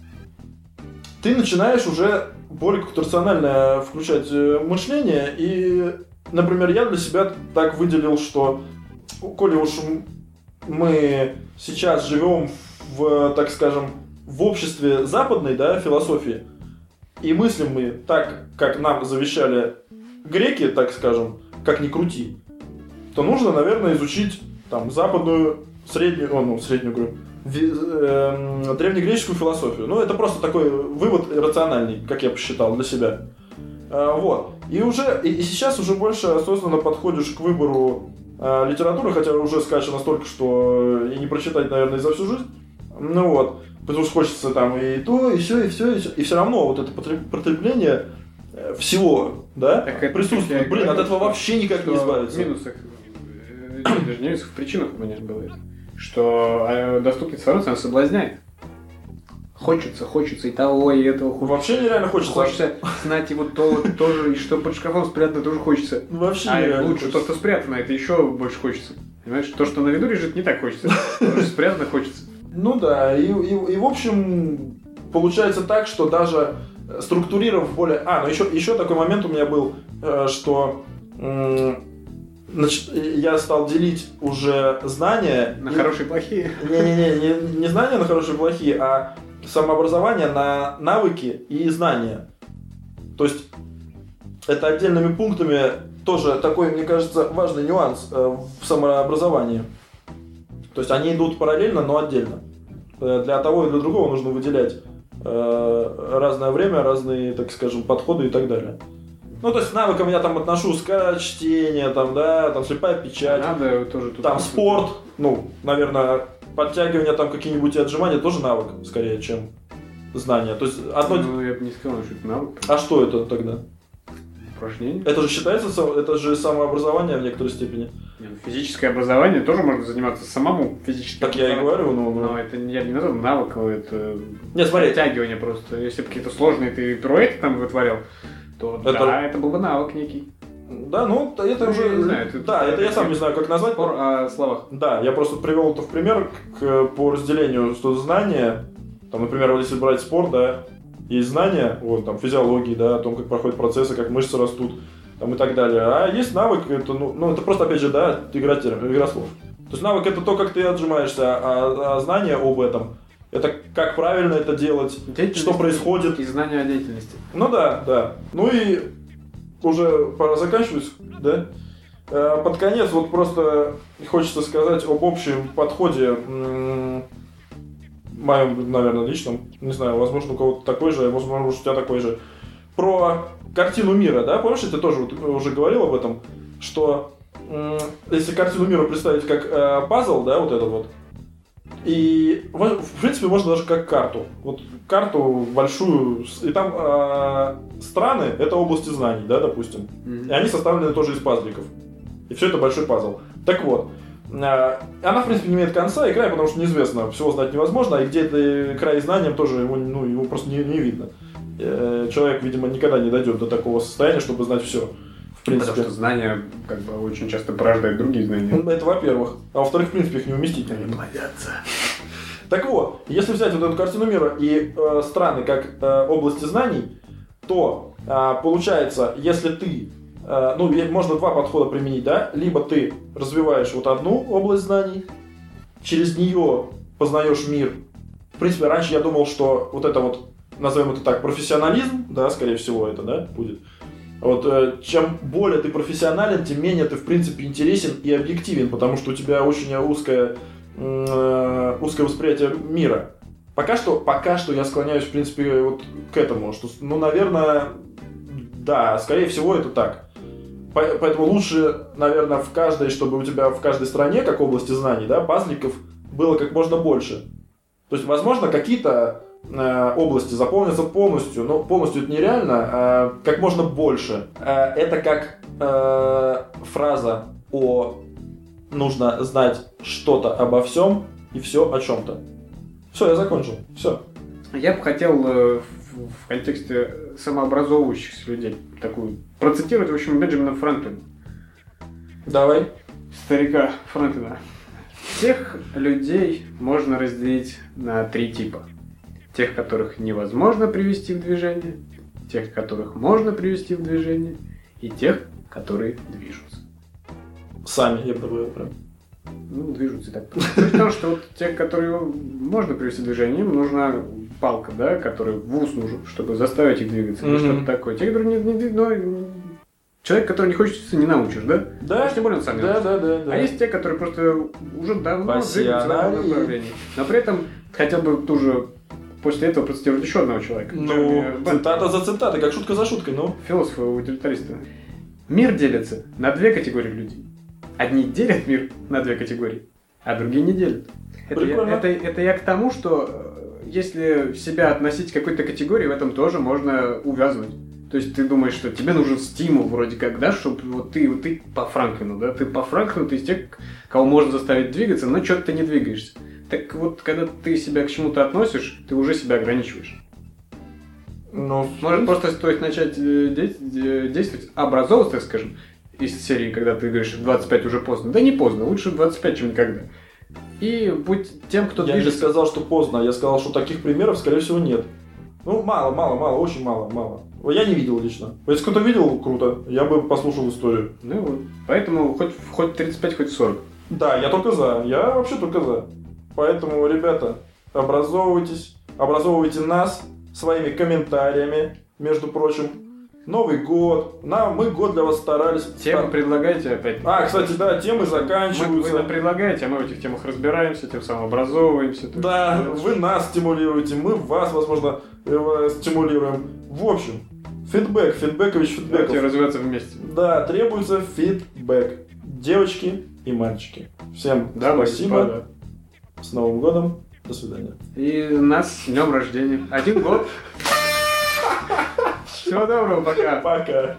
ты начинаешь уже более какое-то рациональное включать э, мышление, и, например, я для себя так выделил, что, коли уж мы сейчас живем в, так скажем, в обществе западной да, философии, и мыслим мы так, как нам завещали греки, так скажем, как ни крути, то нужно, наверное, изучить там западную, среднюю, ну, среднюю, говорю, эм, древнегреческую философию. Ну, это просто такой вывод рациональный, как я посчитал для себя. А, вот. И уже, и, и сейчас уже больше осознанно подходишь к выбору э, литературы, хотя уже скачано настолько, что и не прочитать, наверное, за всю жизнь. Ну вот. Потому что хочется там и то, и все, и все, и все. И все равно вот это потреб- потребление э, всего, да, Так присутствует. Блин, от говорю, этого что- вообще никак не избавиться. В минусах, э, даже не минусах, в причинах у меня было это. Что э, доступность информации, она соблазняет. Хочется, хочется и того, и этого. хочется. Вообще нереально хочется. Хочется знать его то, тоже, и что под шкафом спрятано, тоже хочется. Вообще А лучше то, хочется. что спрятано, это еще больше хочется. Понимаешь, то, что на виду лежит, не так хочется. То, что спрятано, хочется. Ну да, и, и- и в общем, получается так, что даже э, структурировав более... А, ну еще, еще такой момент у меня был, э, что значит, я стал делить уже знания... На и- хорошие и плохие. Не-не-не, не, не знания на хорошие и плохие, а самообразование на навыки и знания. То есть это отдельными пунктами тоже такой, мне кажется, важный нюанс э, в самообразовании. То есть они идут параллельно, но отдельно. Э, для того и для другого нужно выделять э, разное время, разные, так скажем, подходы и так далее. Ну, то есть навыкам я там отношу скач, чтение, там, да, там слепая печать. Надо тоже тут... Там спорт, ну, наверное, подтягивание, там какие-нибудь отжимания тоже навык, скорее, чем знание. То есть одно... Ну, я бы не сказал, что это навык. А что это тогда? Упражнение. Это же считается, это же самообразование в некоторой степени. Ну, Физическое образование тоже можно заниматься самому физическим. Так я и говорю, ну. Но это я не назвал навыком, это Нет, смотри, подтягивание просто. Если бы какие-то сложные ты пируэты там вытворял, то Это- да, это был бы навык некий. да, ну, это Ну, уже... не знаю, это- да, это я сам не знаю, как назвать. Спор о словах. Да, я просто привел это в пример к- по разделению, что знания, там, например, вот если брать спорт, да, есть знания, вот, там, физиологии, да, о том, как проходят процессы, как мышцы растут, там, и так далее. А есть навык, это, ну, ну, это просто, опять же, да, игра, термин- игра слов. То есть навык это то, как ты отжимаешься, а, а знание об этом, это как правильно это делать, что происходит. И знание о деятельности. Ну да, да. Ну и уже пора заканчивать, да? Э, Под конец вот просто хочется сказать об общем подходе, моем, наверное, личном, не знаю, возможно, у кого-то такой же, возможно, у тебя такой же, про картину мира, да? Помнишь, я тебе тоже вот уже говорил об этом, что если картину мира представить как э, пазл, да, вот этот вот, и, в принципе, можно даже как карту. Вот карту большую, и там э, страны — это области знаний, да, допустим. И они составлены тоже из пазликов. И все это большой пазл. Так вот, э, она, в принципе, не имеет конца и края, потому что неизвестно, всего знать невозможно, и где это край знанием тоже его, ну, его просто не, не видно. Э, Человек, видимо, никогда не дойдет до такого состояния, чтобы знать все. В принципе. Потому что знания как бы очень часто порождают другие знания. Ну, Это во-первых. А во-вторых, в принципе, их не уместить. плодятся. Так вот, если взять вот эту картину мира и э, страны как э, области знаний, то э, получается, если ты, э, ну, можно два подхода применить, да, либо ты развиваешь вот одну область знаний, через нее познаешь мир. В принципе, раньше я думал, что вот это вот, назовем это так, профессионализм, да, скорее всего это, да, будет. Вот э, чем более ты профессионален, тем менее ты, в принципе, интересен и объективен, потому что у тебя очень узкое м, э, узкое восприятие мира. Пока что, пока что я склоняюсь, в принципе, вот к этому, что, ну, наверное, да, скорее всего, это так. По- Поэтому лучше, наверное, в каждой, чтобы у тебя в каждой стране, как области знаний, да, пазликов было как можно больше. То есть, возможно, какие-то э, области заполнятся полностью, но полностью это нереально, а как можно больше. Э, это как э, фраза о нужно знать что-то обо всем и все о чем-то. Все, я закончил. Все. Я бы хотел э, в, в контексте самообразовывающихся людей такую процитировать, в общем, Бенджамина Франклина. Давай. Старика Франклина. Всех людей можно разделить на три типа. Тех, которых невозможно привести в движение, тех, которых можно привести в движение, и тех, которые движутся. Сами, я бы добавил прям. Ну, движутся так. Том, что вот тех, которые можно привести в движение, им нужна палка, да, которую в ус нужен, чтобы заставить их двигаться, или что-то такое. Те, которые не, не ну, человек, который не хочет учиться, не научишь, да? Да? Уж тем более он сам не Да, да, да, да. А есть те, которые просто уже давно двигаются в направлении. Но при этом хотел бы тоже после этого процитировать еще одного человека. Ну, цитата за цитатой, как шутка за шуткой, ну. Философа, утилитариста. Мир делится на две категории людей. Одни делят мир на две категории, а другие не делят. Это я, Прикольно. это, это я к тому, что э, если себя относить к какой-то категории, в этом тоже можно увязнуть. То есть ты думаешь, что тебе нужен стимул вроде как, да, чтобы вот ты, вот ты по Франклину, да, ты по Франклину, ты из тех, кого можно заставить двигаться, но что-то ты не двигаешься. Так вот, когда ты себя к чему-то относишь, ты уже себя ограничиваешь. Ну, Может, просто стоит начать э, де- де- действовать, образовываться, так скажем, из серии, когда ты говоришь, в 25 уже поздно. Да не поздно, лучше в 25, чем никогда. И будь тем, кто я не движется. сказал, что поздно, я сказал, что таких примеров, скорее всего, нет. Ну, мало, мало, мало, очень мало, мало. Я не видел лично. Если кто-то видел, круто. Я бы послушал историю. Ну вот. Поэтому хоть, хоть 35, хоть 40. Да, я только за. Я вообще только за. Поэтому, ребята, образовывайтесь, образовывайте нас своими комментариями, между прочим. Новый год. На, мы год для вас старались. Темы предлагайте опять. А, кстати, да, темы Мы, вы заканчиваются. нам предлагаете, а мы в этих темах разбираемся, тем самым образовываемся. Есть, Да, ну, вы нас стимулируете, мы вас, возможно, э, стимулируем. В общем, фидбэк, фидбэкович Давайте фидбэков. развиваться вместе. Да, требуется фидбэк. Девочки и мальчики. Всем и спасибо. господа. С Новым годом. До свидания. И нас с днем рождения. Один год. Всего доброго, пока. Пока.